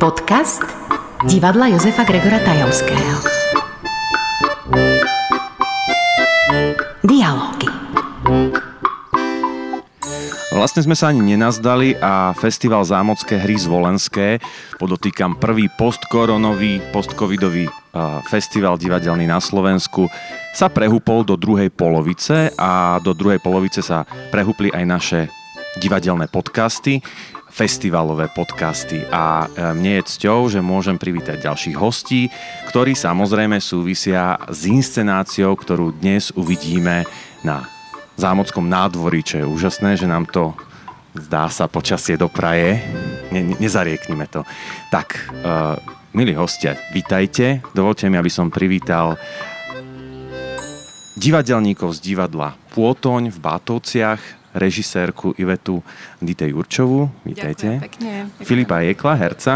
Podcast divadla Josefa Gregora Tajovského. Dialógy. Vlastne sme sa ani nenazdali a festival Zámocké hry Zvolenské, podotýkam prvý postkoronový, postcovidový festival divadelný na Slovensku, sa prehúpol do druhej polovice a do druhej polovice sa prehúpli aj naše divadelné podcasty festivalové podcasty a e, mne je cťou, že môžem privítať ďalších hostí, ktorí samozrejme súvisia s inscenáciou, ktorú dnes uvidíme na Zámockom nádvorí, čo je úžasné, že nám to zdá sa počasie dopraje. Ne, ne, nezarieknime to. Tak, uh, milí hostia, vítajte. Dovolte mi, aby som privítal divadelníkov z divadla Pôtoň v Bátovciach, režisérku Ivetu Dite Jurčovu. Vítajte. Ďakujem pekne. Filipa Jekla, herca.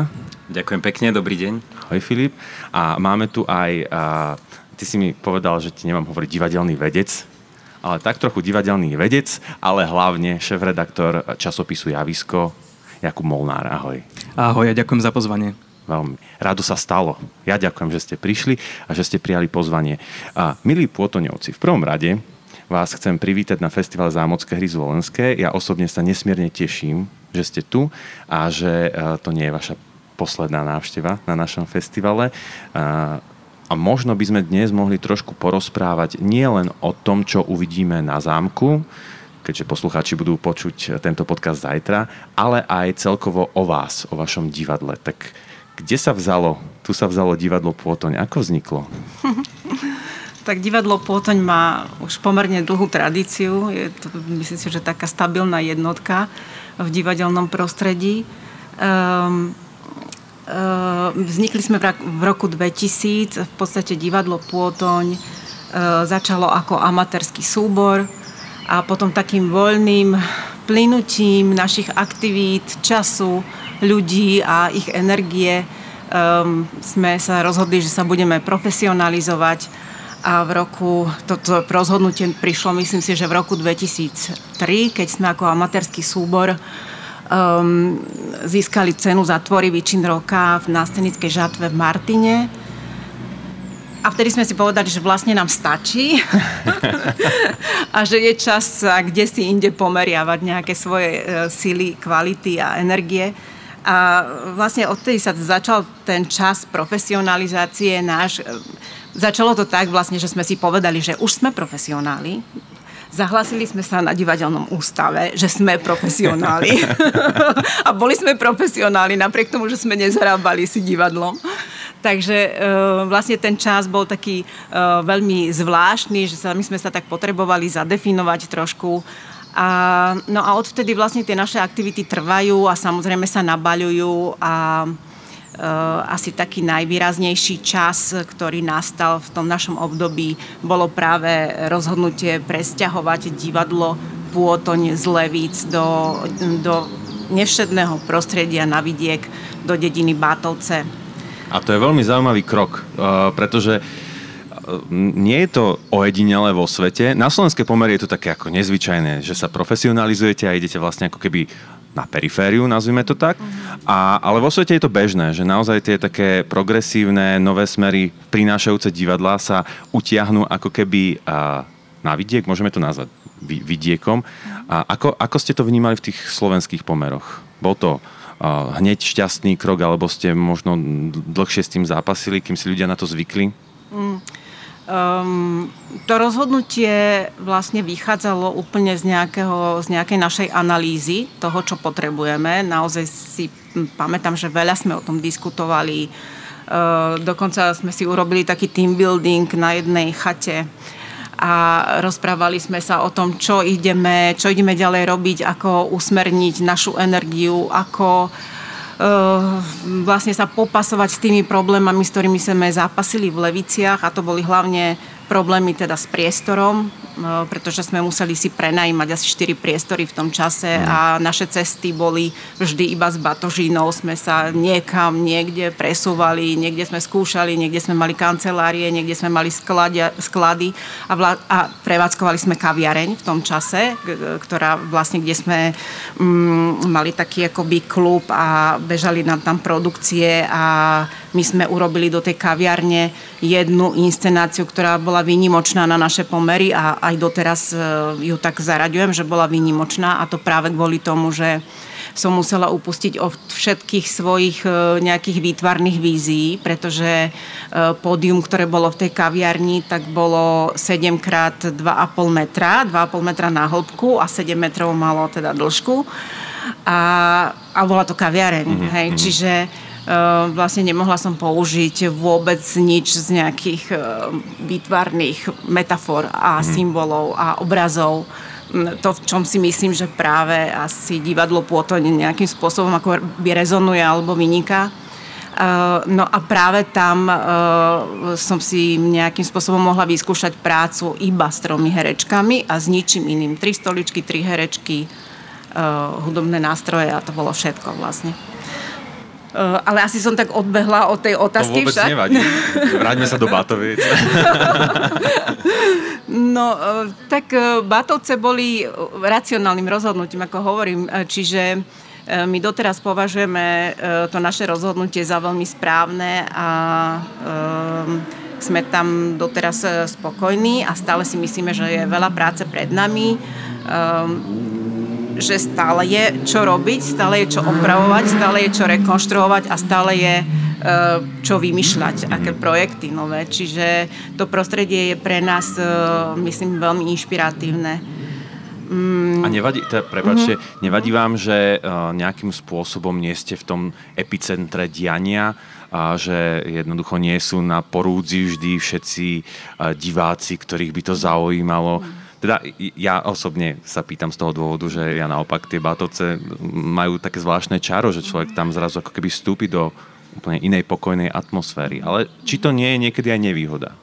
Ďakujem pekne, dobrý deň. Ahoj Filip. A máme tu aj, a, ty si mi povedal, že ti nemám hovoriť divadelný vedec, ale tak trochu divadelný vedec, ale hlavne šéf-redaktor časopisu Javisko, Jakub Molnár. Ahoj. Ahoj a ďakujem za pozvanie. Veľmi rado sa stalo. Ja ďakujem, že ste prišli a že ste prijali pozvanie. A milí pôtoňovci, v prvom rade vás chcem privítať na festival Zámocké hry Zvolenské. Ja osobne sa nesmierne teším, že ste tu a že e, to nie je vaša posledná návšteva na našom festivale. A možno by sme dnes mohli trošku porozprávať nielen o tom, čo uvidíme na zámku, keďže poslucháči budú počuť tento podcast zajtra, ale aj celkovo o vás, o vašom divadle. Tak kde sa vzalo, tu sa vzalo divadlo Pôtoň, ako vzniklo? Tak divadlo Pôtoň má už pomerne dlhú tradíciu. Je to, myslím si, že taká stabilná jednotka v divadelnom prostredí. Um, vznikli sme v roku 2000. V podstate divadlo Pôtoň uh, začalo ako amatérsky súbor a potom takým voľným plynutím našich aktivít, času, ľudí a ich energie um, sme sa rozhodli, že sa budeme profesionalizovať a v roku, toto rozhodnutie prišlo, myslím si, že v roku 2003, keď sme ako amatérsky súbor um, získali cenu za tvorivý čin roka v nástenickej žatve v Martine. A vtedy sme si povedali, že vlastne nám stačí a že je čas kde si inde pomeriavať nejaké svoje uh, sily, kvality a energie. A vlastne odtedy sa začal ten čas profesionalizácie náš Začalo to tak vlastne, že sme si povedali, že už sme profesionáli, Zahlasili sme sa na divadelnom ústave, že sme profesionáli. a boli sme profesionáli, napriek tomu, že sme nezarábali si divadlom. Takže e, vlastne ten čas bol taký e, veľmi zvláštny, že sa, my sme sa tak potrebovali zadefinovať trošku. A, no a odvtedy vlastne tie naše aktivity trvajú a samozrejme sa nabaľujú a asi taký najvýraznejší čas, ktorý nastal v tom našom období, bolo práve rozhodnutie presťahovať divadlo Pôtoň z Levíc do, do nevšedného prostredia na vidiek, do dediny Bátovce. A to je veľmi zaujímavý krok, eh, pretože eh, nie je to ojedinele vo svete. Na slovenské pomery je to také ako nezvyčajné, že sa profesionalizujete a idete vlastne ako keby na perifériu, nazvime to tak. A, ale vo svete je to bežné, že naozaj tie také progresívne nové smery prinášajúce divadlá sa utiahnu ako keby a, na vidiek, môžeme to nazvať vidiekom. A ako, ako ste to vnímali v tých slovenských pomeroch? Bol to a, hneď šťastný krok, alebo ste možno dlhšie s tým zápasili, kým si ľudia na to zvykli? Mm. Um, to rozhodnutie vlastne vychádzalo úplne z, nejakého, z nejakej našej analýzy toho, čo potrebujeme. Naozaj si pamätám, že veľa sme o tom diskutovali. Uh, dokonca sme si urobili taký team building na jednej chate a rozprávali sme sa o tom, čo ideme, čo ideme ďalej robiť, ako usmerniť našu energiu, ako uh, vlastne sa popasovať s tými problémami, s ktorými sme zápasili v Leviciach a to boli hlavne problémy teda s priestorom, pretože sme museli si prenajímať asi 4 priestory v tom čase mhm. a naše cesty boli vždy iba s batožínou. Sme sa niekam, niekde presúvali, niekde sme skúšali, niekde sme mali kancelárie, niekde sme mali skladia, sklady a, vla, a prevádzkovali sme kaviareň v tom čase, ktorá vlastne, kde sme mm, mali taký akoby klub a bežali nám tam produkcie a my sme urobili do tej kaviarne jednu inscenáciu, ktorá bola výnimočná na naše pomery a aj doteraz e, ju tak zaraďujem, že bola výnimočná a to práve kvôli tomu, že som musela upustiť od všetkých svojich e, nejakých výtvarných vízií, pretože e, pódium, ktoré bolo v tej kaviarni, tak bolo 7 krát 2,5 metra, 2,5 metra na hĺbku a 7 metrov malo teda dĺžku. A, a bola to kaviareň, mm-hmm. hej, mhm. čiže vlastne nemohla som použiť vôbec nič z nejakých ehm, výtvarných metafor a mm. symbolov a obrazov hm, to, v čom si myslím, že práve asi divadlo Pôtoň nejakým spôsobom ako rezonuje alebo vyniká. Uh, no a práve tam som si nejakým spôsobom mohla vyskúšať prácu iba s tromi herečkami a s ničím iným. Tri stoličky, tri herečky, hudobné nástroje a to bolo všetko vlastne. Uh, ale asi som tak odbehla od tej otázky. To vôbec však. nevadí. Vráťme sa do Batoviec. no, uh, tak uh, Batovce boli racionálnym rozhodnutím, ako hovorím. Čiže my doteraz považujeme to naše rozhodnutie za veľmi správne a sme tam doteraz spokojní a stále si myslíme, že je veľa práce pred nami že stále je čo robiť, stále je čo opravovať, stále je čo rekonštruovať a stále je e, čo vymýšľať, aké projekty nové. Čiže to prostredie je pre nás, e, myslím, veľmi inšpiratívne. Mm. A nevadí, teda, prepáčte, mm-hmm. nevadí vám, že uh, nejakým spôsobom nie ste v tom epicentre diania, a že jednoducho nie sú na porúdzi vždy všetci uh, diváci, ktorých by to zaujímalo. Mm teda ja osobne sa pýtam z toho dôvodu, že ja naopak tie Batovce majú také zvláštne čaro, že človek tam zrazu ako keby vstúpi do úplne inej pokojnej atmosféry. Ale či to nie je niekedy aj nevýhoda?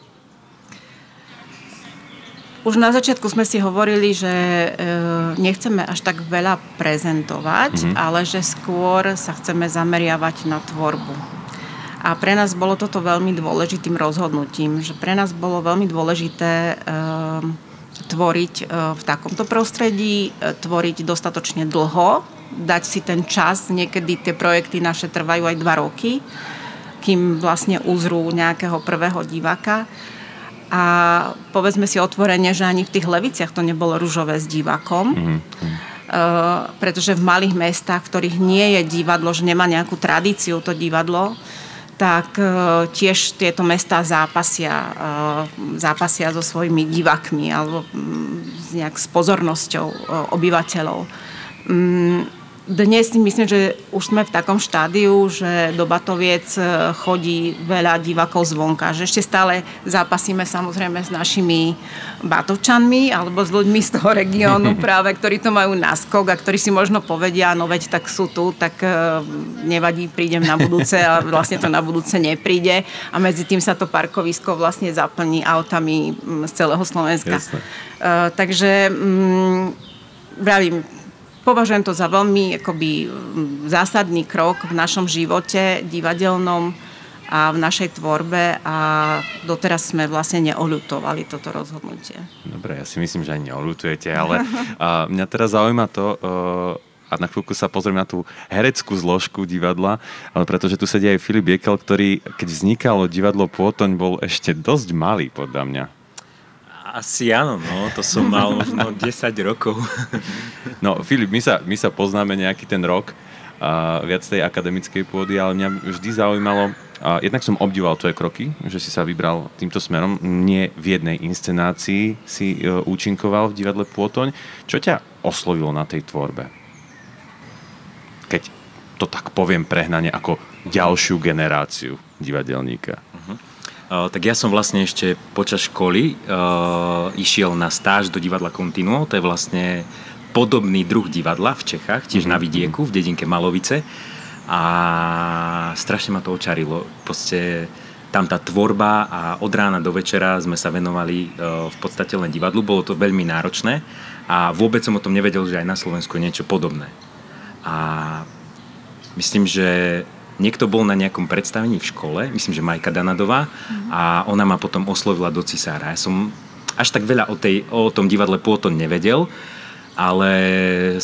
Už na začiatku sme si hovorili, že e, nechceme až tak veľa prezentovať, mm-hmm. ale že skôr sa chceme zameriavať na tvorbu. A pre nás bolo toto veľmi dôležitým rozhodnutím, že pre nás bolo veľmi dôležité e, tvoriť e, v takomto prostredí, e, tvoriť dostatočne dlho, dať si ten čas, niekedy tie projekty naše trvajú aj dva roky, kým vlastne uzrú nejakého prvého diváka. A povedzme si otvorene, že ani v tých Leviciach to nebolo ružové s divákom. Mm-hmm. Uh, pretože v malých mestách, v ktorých nie je divadlo, že nemá nejakú tradíciu to divadlo, tak e, tiež tieto mestá zápasia, e, zápasia so svojimi divakmi alebo mm, nejak s pozornosťou e, obyvateľov. Mm, dnes si myslím, že už sme v takom štádiu, že do Batoviec e, chodí veľa divakov zvonka. Že ešte stále zápasíme samozrejme s našimi Batovčanmi alebo s ľuďmi z toho regiónu práve, ktorí to majú naskok a ktorí si možno povedia, no veď tak sú tu, tak e, nevadí, prídem na budúce a vlastne to na budúce nepríde a medzi tým sa to parkovisko vlastne zaplní autami z celého Slovenska. Jasne. Takže um, vravím, Považujem to za veľmi akoby, zásadný krok v našom živote divadelnom a v našej tvorbe a doteraz sme vlastne neolutovali toto rozhodnutie. Dobre, ja si myslím, že aj neolutujete, ale a mňa teraz zaujíma to, a na chvíľku sa pozriem na tú hereckú zložku divadla, ale pretože tu sedí aj Filip Jekel, ktorý, keď vznikalo divadlo Pôtoň, bol ešte dosť malý, podľa mňa. Asi áno, no, to som mal možno 10 rokov. No, Filip, my sa, my sa poznáme nejaký ten rok, uh, viac tej akademickej pôdy, ale mňa vždy zaujímalo, uh, jednak som obdivoval tvoje kroky, že si sa vybral týmto smerom, nie v jednej inscenácii si uh, účinkoval v divadle Pôtoň. Čo ťa oslovilo na tej tvorbe? Keď to tak poviem prehnane ako ďalšiu generáciu divadelníka. Uh, tak ja som vlastne ešte počas školy uh, išiel na stáž do divadla Continuo, to je vlastne podobný druh divadla v Čechách, tiež mm-hmm. na mhm. vidieku, v dedinke Malovice. A strašne ma to očarilo. Proste tam tá tvorba a od rána do večera sme sa venovali v podstate len divadlu. Bolo to veľmi náročné a vôbec som o tom nevedel, že aj na Slovensku je niečo podobné. A myslím, že niekto bol na nejakom predstavení v škole, myslím, že Majka Danadová, mm-hmm. a ona ma potom oslovila do Cisára. Ja som až tak veľa o, tej, o tom divadle pôton nevedel, ale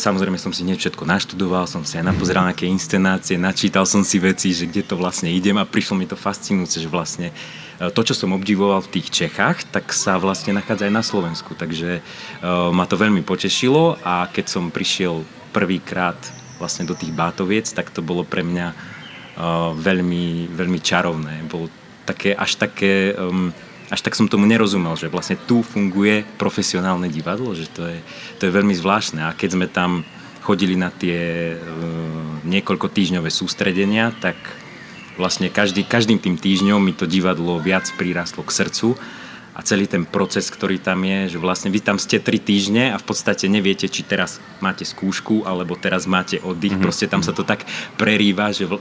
samozrejme som si hneď všetko naštudoval, som si aj napozeral nejaké inscenácie, načítal som si veci, že kde to vlastne idem a prišlo mi to fascinujúce, že vlastne e, to, čo som obdivoval v tých Čechách, tak sa vlastne nachádza aj na Slovensku. Takže uh, ma to veľmi potešilo a keď som prišiel prvýkrát vlastne do tých Bátoviec, tak to bolo pre mňa veľmi, veľmi čarovné. Bolo také, až také um, až tak som tomu nerozumel, že vlastne tu funguje profesionálne divadlo, že to je, to je veľmi zvláštne. A keď sme tam chodili na tie uh, niekoľko týždňové sústredenia, tak vlastne každý, každým tým týždňom mi to divadlo viac prirastlo k srdcu a celý ten proces, ktorý tam je, že vlastne vy tam ste tri týždne a v podstate neviete, či teraz máte skúšku alebo teraz máte oddych. Mm-hmm. Proste tam sa to tak prerýva, že uh,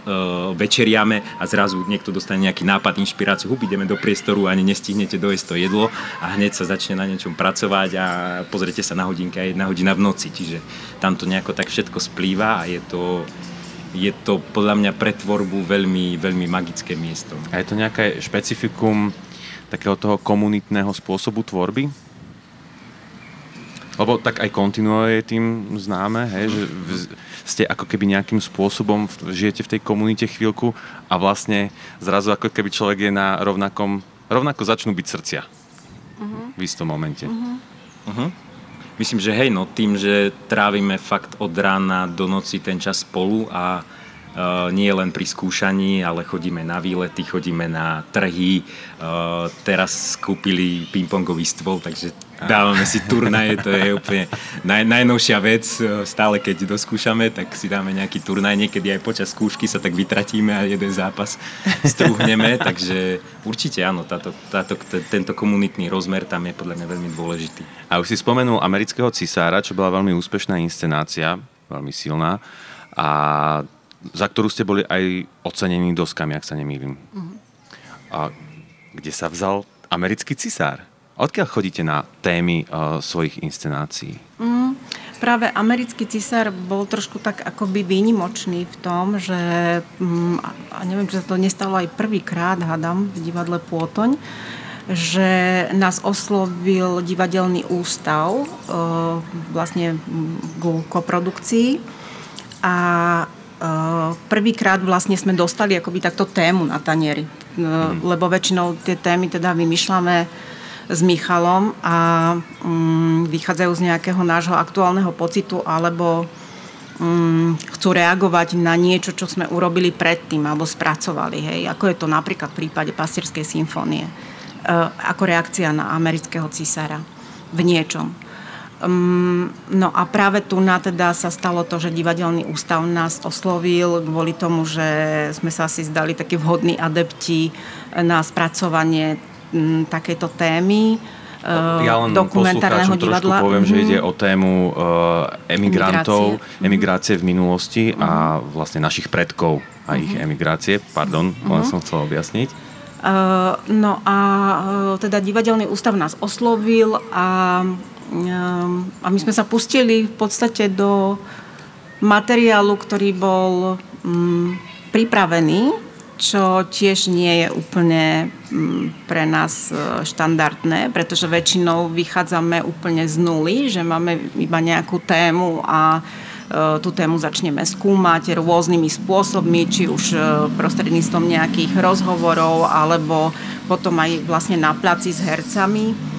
večeriame a zrazu niekto dostane nejaký nápad, inšpiráciu, hup, ideme do priestoru, ani nestihnete dojsť to jedlo a hneď sa začne na niečom pracovať a pozrite sa na hodinka, jedna hodina v noci. Čiže tam to nejako tak všetko splýva a je to je to podľa mňa pre tvorbu veľmi, veľmi magické miesto. A je to nejaké špecifikum takého toho komunitného spôsobu tvorby? Lebo tak aj kontinuo je tým známe, hej, že ste ako keby nejakým spôsobom žijete v tej komunite chvíľku a vlastne zrazu ako keby človek je na rovnakom, rovnako začnú byť srdcia uh-huh. v istom momente. Uh-huh. Uh-huh. Myslím, že hej, no tým, že trávime fakt od rána do noci ten čas spolu a nie len pri skúšaní, ale chodíme na výlety, chodíme na trhy. Eh, teraz kúpili pingpongový stôl, takže dávame si turnaje, to je úplne naj, najnovšia vec. Eh, stále keď doskúšame, tak si dáme nejaký turnaj. Niekedy aj počas skúšky sa tak vytratíme a jeden zápas strúhneme, takže určite áno, táto, táto, tento komunitný rozmer tam je podľa mňa veľmi dôležitý. A už si spomenul amerického cisára, čo bola veľmi úspešná inscenácia, veľmi silná. A za ktorú ste boli aj ocenení doskami, ak sa nemýlim. Uh-huh. A kde sa vzal americký cisár? Odkiaľ chodíte na témy uh, svojich inscenácií? Mm, práve americký cisár bol trošku tak akoby výnimočný v tom, že mm, a neviem, či sa to nestalo aj prvýkrát, hádam, v divadle Pôtoň, že nás oslovil divadelný ústav uh, vlastne ku koprodukcii a prvýkrát vlastne sme dostali akoby takto tému na tanieri. Mm. Lebo väčšinou tie témy teda vymýšľame s Michalom a um, vychádzajú z nejakého nášho aktuálneho pocitu alebo um, chcú reagovať na niečo, čo sme urobili predtým alebo spracovali. Hej. Ako je to napríklad v prípade Pastierskej symfónie. Uh, ako reakcia na amerického cisára v niečom. Um, no a práve tu na teda sa stalo to, že divadelný ústav nás oslovil kvôli tomu, že sme sa asi zdali takí vhodní adepti na spracovanie um, takejto témy. Uh, ja len dokumentárneho divadla. poviem, mm-hmm. že ide o tému uh, emigrantov, emigrácie. emigrácie v minulosti mm-hmm. a vlastne našich predkov a mm-hmm. ich emigrácie. Pardon, mm-hmm. len som chcel objasniť. Uh, no a uh, teda divadelný ústav nás oslovil a Ehm, a my sme sa pustili v podstate do materiálu, ktorý bol mm, pripravený, čo tiež nie je úplne mm, pre nás e, štandardné, pretože väčšinou vychádzame úplne z nuly, že máme iba nejakú tému a e, tú tému začneme skúmať rôznymi spôsobmi, či už e, prostredníctvom nejakých rozhovorov, alebo potom aj vlastne na placi s hercami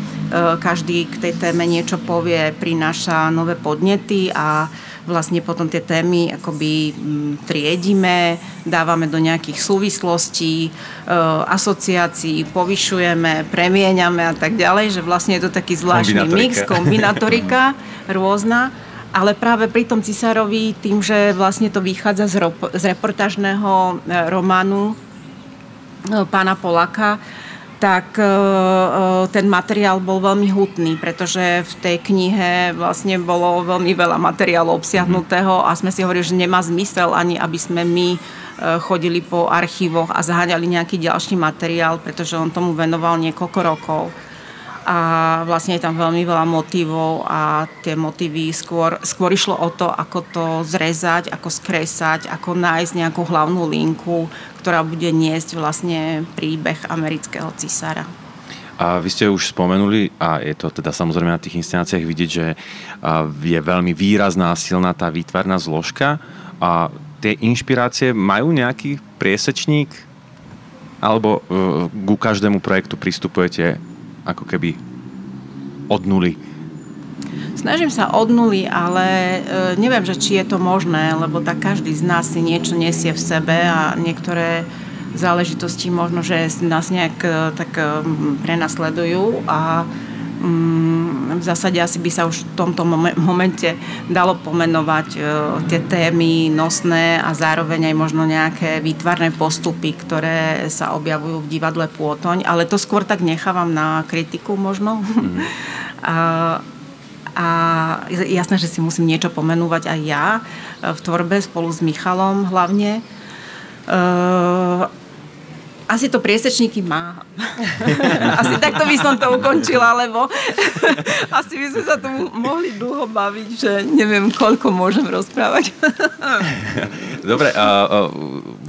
každý k tej téme niečo povie, prináša nové podnety a vlastne potom tie témy akoby triedime, dávame do nejakých súvislostí, e, asociácií, povyšujeme, premieňame a tak ďalej, že vlastne je to taký zvláštny mix, kombinatorika rôzna. Ale práve pri tom cisárovi, tým, že vlastne to vychádza z, ro- z reportážneho e, románu pána Polaka, tak ten materiál bol veľmi hutný, pretože v tej knihe vlastne bolo veľmi veľa materiálov obsiahnutého a sme si hovorili, že nemá zmysel ani, aby sme my chodili po archívoch a zaháňali nejaký ďalší materiál, pretože on tomu venoval niekoľko rokov a vlastne je tam veľmi veľa motivov a tie motivy skôr, skôr išlo o to, ako to zrezať, ako skresať, ako nájsť nejakú hlavnú linku, ktorá bude niesť vlastne príbeh amerického cisára. A vy ste už spomenuli, a je to teda samozrejme na tých inscenáciách vidieť, že je veľmi výrazná a silná tá výtvarná zložka. A tie inšpirácie majú nejaký priesečník? Alebo uh, ku každému projektu pristupujete ako keby od nuly? Snažím sa od nuly, ale e, neviem, že či je to možné, lebo tak každý z nás si niečo nesie v sebe a niektoré záležitosti možno, že nás nejak e, tak e, prenasledujú a v zásade asi by sa už v tomto momente dalo pomenovať e, tie témy nosné a zároveň aj možno nejaké výtvarné postupy, ktoré sa objavujú v divadle Pôtoň, ale to skôr tak nechávam na kritiku možno. Mm. a, a jasné, že si musím niečo pomenúvať aj ja e, v tvorbe spolu s Michalom hlavne. Asi to priesečníky má. asi takto by som to ukončila, lebo asi by sme sa tu mohli dlho baviť, že neviem, koľko môžem rozprávať. Dobre, a, a,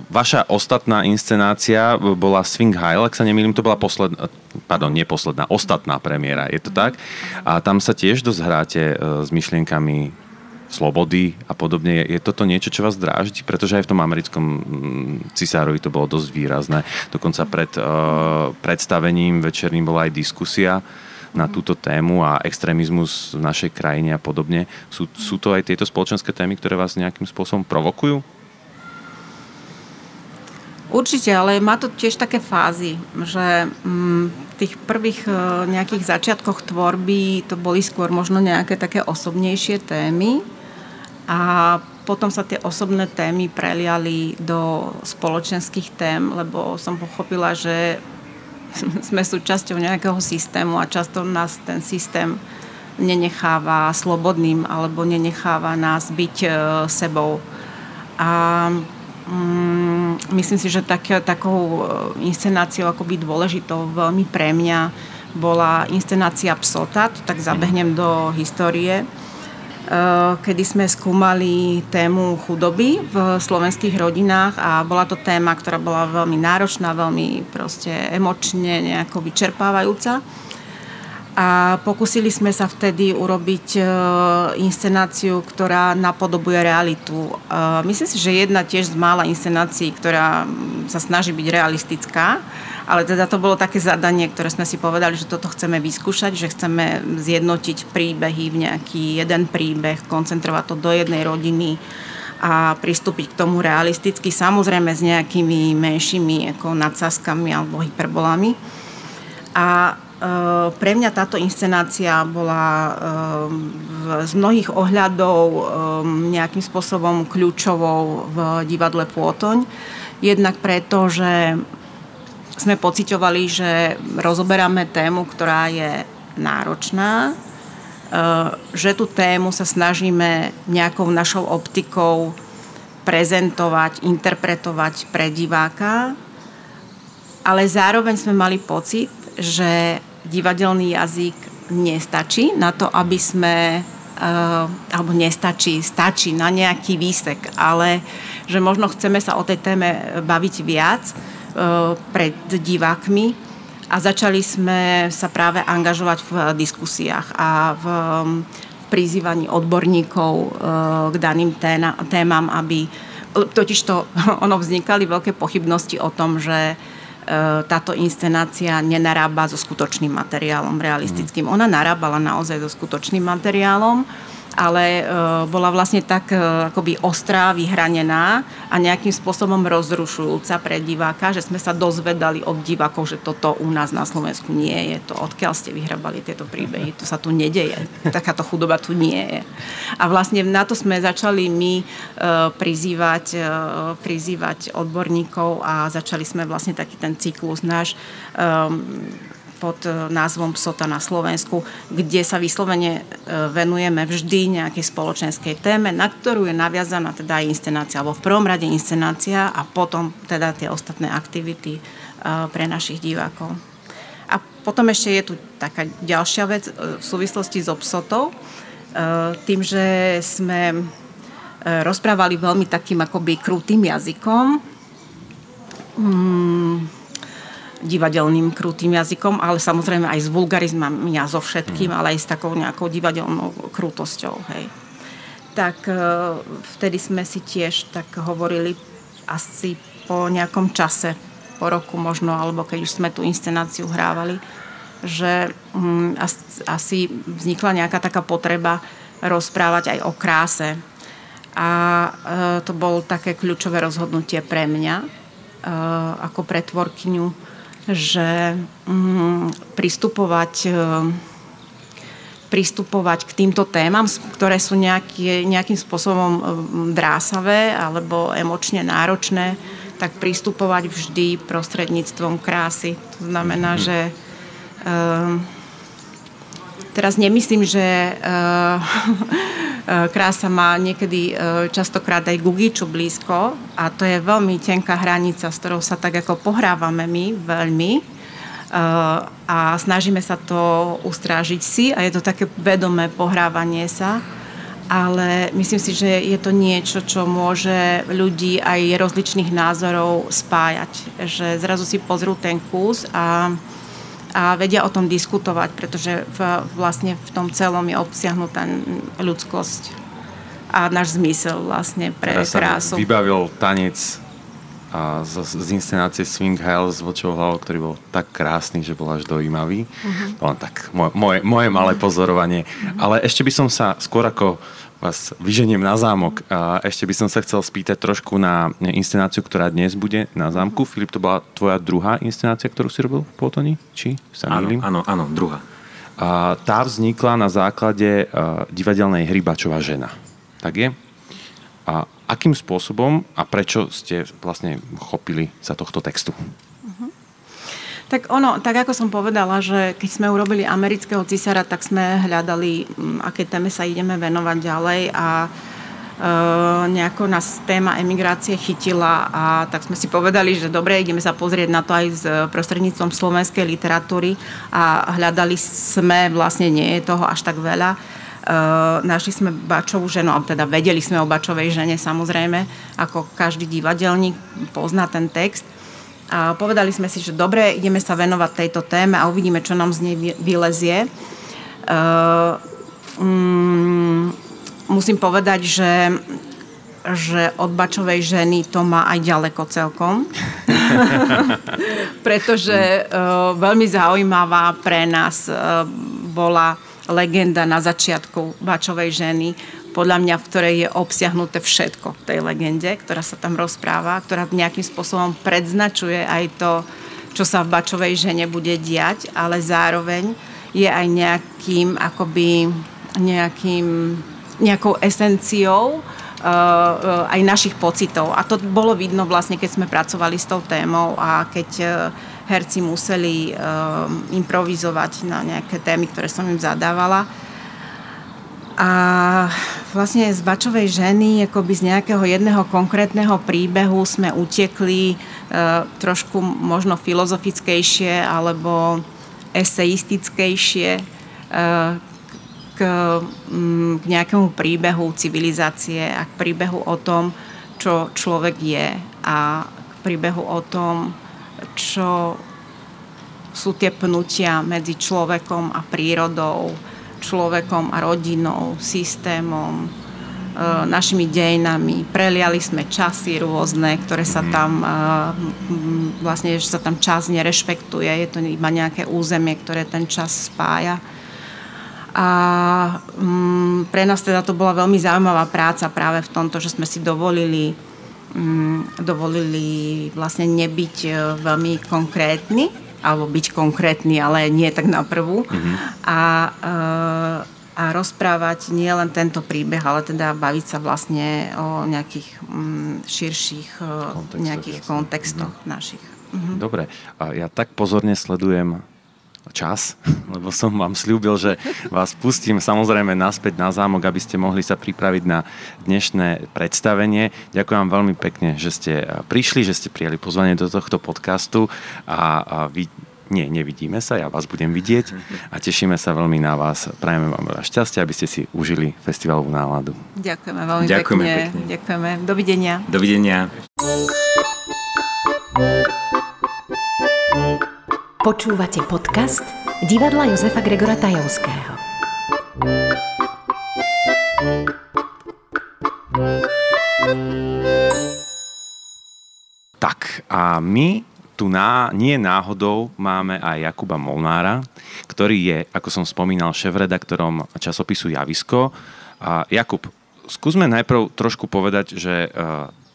vaša ostatná inscenácia bola Swing High, ak sa nemýlim, to bola posledná, pardon, nie posledná, ostatná premiéra, je to tak? A tam sa tiež dosť hráte e, s myšlienkami slobody a podobne. Je toto niečo, čo vás dráždi? Pretože aj v tom americkom mm, cisárovi to bolo dosť výrazné. Dokonca pred uh, predstavením večerným bola aj diskusia na túto tému a extrémizmus v našej krajine a podobne. Sú, sú to aj tieto spoločenské témy, ktoré vás nejakým spôsobom provokujú? Určite, ale má to tiež také fázy, že mm, v tých prvých e, nejakých začiatkoch tvorby to boli skôr možno nejaké také osobnejšie témy, a potom sa tie osobné témy preliali do spoločenských tém, lebo som pochopila, že sme súčasťou nejakého systému a často nás ten systém nenecháva slobodným alebo nenecháva nás byť e, sebou. A mm, myslím si, že tak, takou e, inscenáciou akoby dôležitou veľmi pre mňa bola inscenácia Psota, tak zabehnem do histórie kedy sme skúmali tému chudoby v slovenských rodinách a bola to téma, ktorá bola veľmi náročná, veľmi proste emočne nejako vyčerpávajúca. A pokúsili sme sa vtedy urobiť eh, inscenáciu, ktorá napodobuje realitu. Eh, myslím si, že jedna tiež z mála inscenácií, ktorá sa snaží byť realistická, ale teda to bolo také zadanie, ktoré sme si povedali, že toto chceme vyskúšať, že chceme zjednotiť príbehy v nejaký jeden príbeh, koncentrovať to do jednej rodiny a pristúpiť k tomu realisticky, samozrejme s nejakými menšími ako nadsázkami alebo hyperbolami. A e, pre mňa táto inscenácia bola e, z mnohých ohľadov e, nejakým spôsobom kľúčovou v divadle Pôtoň. Jednak preto, že sme pociťovali, že rozoberáme tému, ktorá je náročná, e, že tú tému sa snažíme nejakou našou optikou prezentovať, interpretovať pre diváka, ale zároveň sme mali pocit, že divadelný jazyk nestačí na to, aby sme e, alebo nestačí, stačí na nejaký výsek, ale že možno chceme sa o tej téme baviť viac, Eh, pred divákmi a začali sme sa práve angažovať v diskusiách a v prizývaní odborníkov eh, k daným témam, aby totiž to ono vznikali veľké pochybnosti o tom, že táto inscenácia nenarába so skutočným materiálom realistickým. Ona narábala naozaj so skutočným materiálom, ale bola vlastne tak akoby ostrá, vyhranená a nejakým spôsobom rozrušujúca pre diváka, že sme sa dozvedali od divákov, že toto u nás na Slovensku nie je. To odkiaľ ste vyhrabali tieto príbehy, to sa tu nedeje. Takáto chudoba tu nie je. A vlastne na to sme začali my prizývať, prizývať odborníkov a začali sme vlastne taký ten cyklus náš pod e, názvom Psota na Slovensku, kde sa vyslovene e, venujeme vždy nejakej spoločenskej téme, na ktorú je naviazaná teda aj inscenácia, alebo v prvom rade inscenácia a potom teda tie ostatné aktivity e, pre našich divákov. A potom ešte je tu taká ďalšia vec v súvislosti so Psotou, tým, že sme rozprávali veľmi takým akoby krutým jazykom, hmm, divadelným krutým jazykom, ale samozrejme aj s vulgarizmami a so všetkým, mm. ale aj s takou nejakou divadelnou krutosťou. Hej. Tak e, vtedy sme si tiež tak hovorili asi po nejakom čase, po roku možno, alebo keď už sme tú inscenáciu hrávali, že um, asi vznikla nejaká taká potreba rozprávať aj o kráse. A uh, to bolo také kľúčové rozhodnutie pre mňa uh, ako pretvorkyňu že mm, pristupovať e, pristupovať k týmto témam, ktoré sú nejaký, nejakým spôsobom e, drásavé alebo emočne náročné, tak pristupovať vždy prostredníctvom krásy. To znamená, mm-hmm. že um, teraz nemyslím, že uh, Eh, krása má niekedy eh, častokrát aj gugiču blízko a to je veľmi tenká hranica, s ktorou sa tak ako pohrávame my veľmi eh, a snažíme sa to ustrážiť si a je to také vedomé pohrávanie sa ale myslím si, že je to niečo, čo môže ľudí aj rozličných názorov spájať. Že zrazu si pozrú ten kus a a vedia o tom diskutovať, pretože v, vlastne v tom celom je obsiahnutá ľudskosť a náš zmysel vlastne pre Teraz krásu. Sa vybavil tanec a z, z inscenácie Swing Hell s Vlčou hlavou, ktorý bol tak krásny, že bol až dojímavý. Uh-huh. Len tak moje, moje, moje malé pozorovanie. Uh-huh. Ale ešte by som sa skôr ako vás vyženiem na zámok. A ešte by som sa chcel spýtať trošku na inscenáciu, ktorá dnes bude na zámku. Filip, to bola tvoja druhá inscenácia, ktorú si robil v Potoni? Či sa? Áno, áno, áno, druhá. A tá vznikla na základe divadelnej hry Bačová žena. Tak je? A akým spôsobom a prečo ste vlastne chopili sa tohto textu? Tak ono, tak ako som povedala, že keď sme urobili amerického cisára, tak sme hľadali, mm, aké téme sa ideme venovať ďalej a Uh, nejako nás téma emigrácie chytila a tak sme si povedali, že dobre, ideme sa pozrieť na to aj s prostredníctvom slovenskej literatúry a hľadali sme, vlastne nie je toho až tak veľa, Uh, našli sme Bačovú ženu, teda vedeli sme o Bačovej žene samozrejme, ako každý divadelník pozná ten text. A povedali sme si, že dobre, ideme sa venovať tejto téme a uvidíme, čo nám z nej vylezie. Uh, um, musím povedať, že že od bačovej ženy to má aj ďaleko celkom. Pretože uh, veľmi zaujímavá pre nás uh, bola legenda na začiatku bačovej ženy, podľa mňa, v ktorej je obsiahnuté všetko v tej legende, ktorá sa tam rozpráva, ktorá nejakým spôsobom predznačuje aj to, čo sa v Bačovej žene bude diať, ale zároveň je aj nejakým akoby nejakým, nejakou esenciou uh, aj našich pocitov. A to bolo vidno vlastne, keď sme pracovali s tou témou a keď uh, herci museli uh, improvizovať na nejaké témy, ktoré som im zadávala a vlastne z Bačovej ženy, akoby z nejakého jedného konkrétneho príbehu sme utekli e, trošku možno filozofickejšie alebo eseistickejšie e, k, m, k nejakému príbehu civilizácie a k príbehu o tom, čo človek je a k príbehu o tom, čo sú tie pnutia medzi človekom a prírodou, človekom a rodinou, systémom, e, našimi dejinami. Preliali sme časy rôzne, ktoré sa mhm. tam e, vlastne, že sa tam čas nerešpektuje, je to iba nejaké územie, ktoré ten čas spája. A um, pre nás teda to bola veľmi zaujímavá práca práve v tomto, že sme si dovolili, um, dovolili vlastne nebyť uh, veľmi konkrétny, alebo byť konkrétny, ale nie tak na prvú. Mm-hmm. A, uh, a rozprávať nie len tento príbeh, ale teda baviť sa vlastne o nejakých um, širších uh, nejakých kontextoch mm-hmm. našich. Mm-hmm. Dobre, a ja tak pozorne sledujem čas, lebo som vám slúbil, že vás pustím samozrejme naspäť na zámok, aby ste mohli sa pripraviť na dnešné predstavenie. Ďakujem vám veľmi pekne, že ste prišli, že ste prijali pozvanie do tohto podcastu a, a vy nie, nevidíme sa, ja vás budem vidieť a tešíme sa veľmi na vás. Prajeme vám veľa šťastia, aby ste si užili festivalovú náladu. Ďakujeme veľmi Ďakujeme pekne. pekne. Ďakujeme. Dovidenia. Dovidenia. Počúvate podcast divadla Jozefa Gregora Tajovského. Tak a my tu ná, nie náhodou máme aj Jakuba Molnára, ktorý je, ako som spomínal, šéf-redaktorom časopisu Javisko. A Jakub, skúsme najprv trošku povedať, že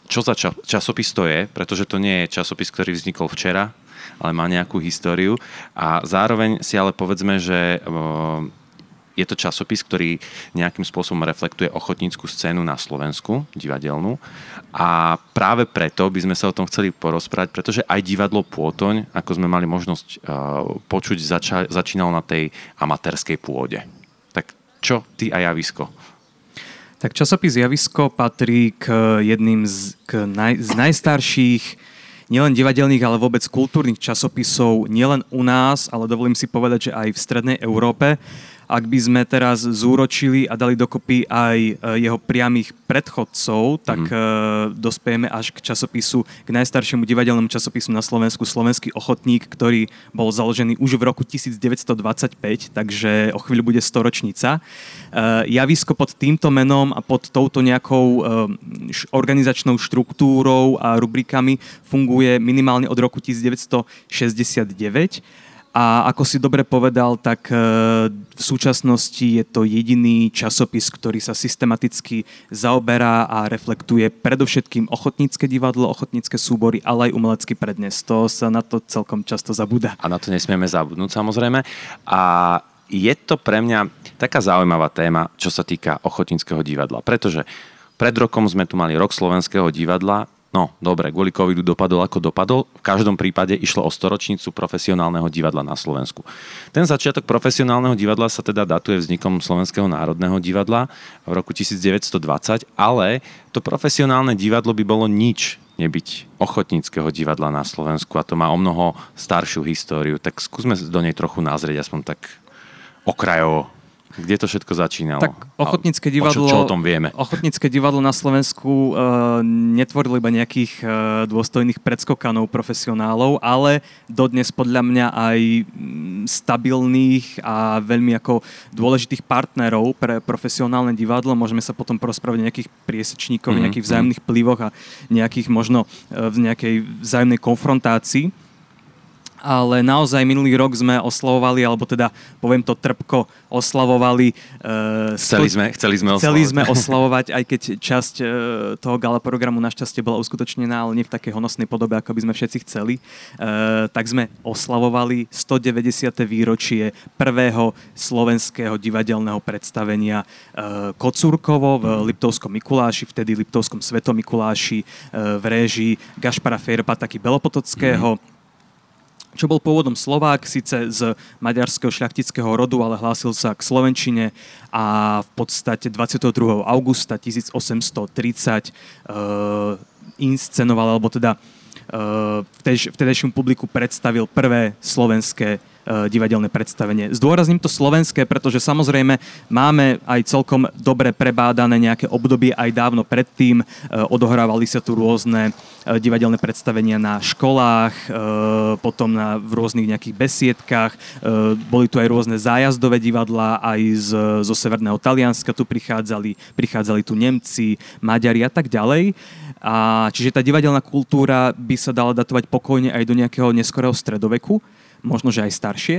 čo za časopis to je, pretože to nie je časopis, ktorý vznikol včera, ale má nejakú históriu. A zároveň si ale povedzme, že je to časopis, ktorý nejakým spôsobom reflektuje ochotníckú scénu na Slovensku, divadelnú. A práve preto by sme sa o tom chceli porozprávať, pretože aj divadlo Pôtoň, ako sme mali možnosť počuť, zača- začínalo na tej amatérskej pôde. Tak čo ty a javisko? Tak časopis Javisko patrí k jedným z, k naj, z najstarších nielen divadelných, ale vôbec kultúrnych časopisov, nielen u nás, ale dovolím si povedať, že aj v Strednej Európe. Ak by sme teraz zúročili a dali dokopy aj e, jeho priamých predchodcov, tak mm. dospejeme až k časopisu, k najstaršiemu divadelnému časopisu na Slovensku, Slovenský ochotník, ktorý bol založený už v roku 1925, takže o chvíľu bude storočnica. E, javisko pod týmto menom a pod touto nejakou organizačnou štruktúrou a rubrikami funguje minimálne od roku 1969 a ako si dobre povedal, tak e, v súčasnosti je to jediný časopis, ktorý sa systematicky zaoberá a reflektuje predovšetkým ochotnícke divadlo, ochotnícke súbory, ale aj umelecký prednes. To sa na to celkom často zabúda. A na to nesmieme zabudnúť samozrejme. A je to pre mňa taká zaujímavá téma, čo sa týka ochotníckého divadla, pretože pred rokom sme tu mali rok slovenského divadla, No, dobre, kvôli covidu dopadol ako dopadol. V každom prípade išlo o storočnicu profesionálneho divadla na Slovensku. Ten začiatok profesionálneho divadla sa teda datuje vznikom Slovenského národného divadla v roku 1920, ale to profesionálne divadlo by bolo nič nebyť ochotníckého divadla na Slovensku a to má o mnoho staršiu históriu. Tak skúsme do nej trochu nazrieť, aspoň tak okrajovo. Kde to všetko začínalo? Tak ochotnícke divadlo, o čo, čo o tom vieme? Ochotnícke divadlo na Slovensku uh, netvorilo iba nejakých uh, dôstojných predskokanov profesionálov, ale dodnes podľa mňa aj mm, stabilných a veľmi ako dôležitých partnerov pre profesionálne divadlo. Môžeme sa potom porozprávať o nejakých priesečníkov, mm-hmm. nejakých vzájomných plivoch a nejakých možno uh, v nejakej vzájomnej konfrontácii ale naozaj minulý rok sme oslavovali, alebo teda poviem to trpko, oslavovali. Uh, chceli, sme, chceli sme oslavovať. Chceli sme oslavovať, aj keď časť uh, toho gala programu našťastie bola uskutočnená, ale nie v takej honosnej podobe, ako by sme všetci chceli. Uh, tak sme oslavovali 190. výročie prvého slovenského divadelného predstavenia uh, Kocúrkovo v Liptovskom Mikuláši, vtedy Liptovskom Svetomikuláši uh, v réžii Gašpara Fejrpa, taký Belopotockého. Mm čo bol pôvodom Slovák, síce z maďarského šľachtického rodu, ale hlásil sa k Slovenčine a v podstate 22. augusta 1830 uh, inscenoval, alebo teda uh, vtedajšiemu publiku predstavil prvé slovenské Eh, divadelné predstavenie. Zdôrazním to slovenské, pretože samozrejme máme aj celkom dobre prebádané nejaké obdobie aj dávno predtým. Eh, odohrávali sa tu rôzne eh, divadelné predstavenia na školách, potom na, v rôznych nejakých besiedkách. Boli tu aj rôzne zájazdové divadlá, aj z, zo Severného Talianska tu prichádzali, prichádzali tu Nemci, Maďari a tak ďalej. A, čiže tá divadelná kultúra by sa dala datovať pokojne aj do nejakého neskorého stredoveku možno že aj staršie,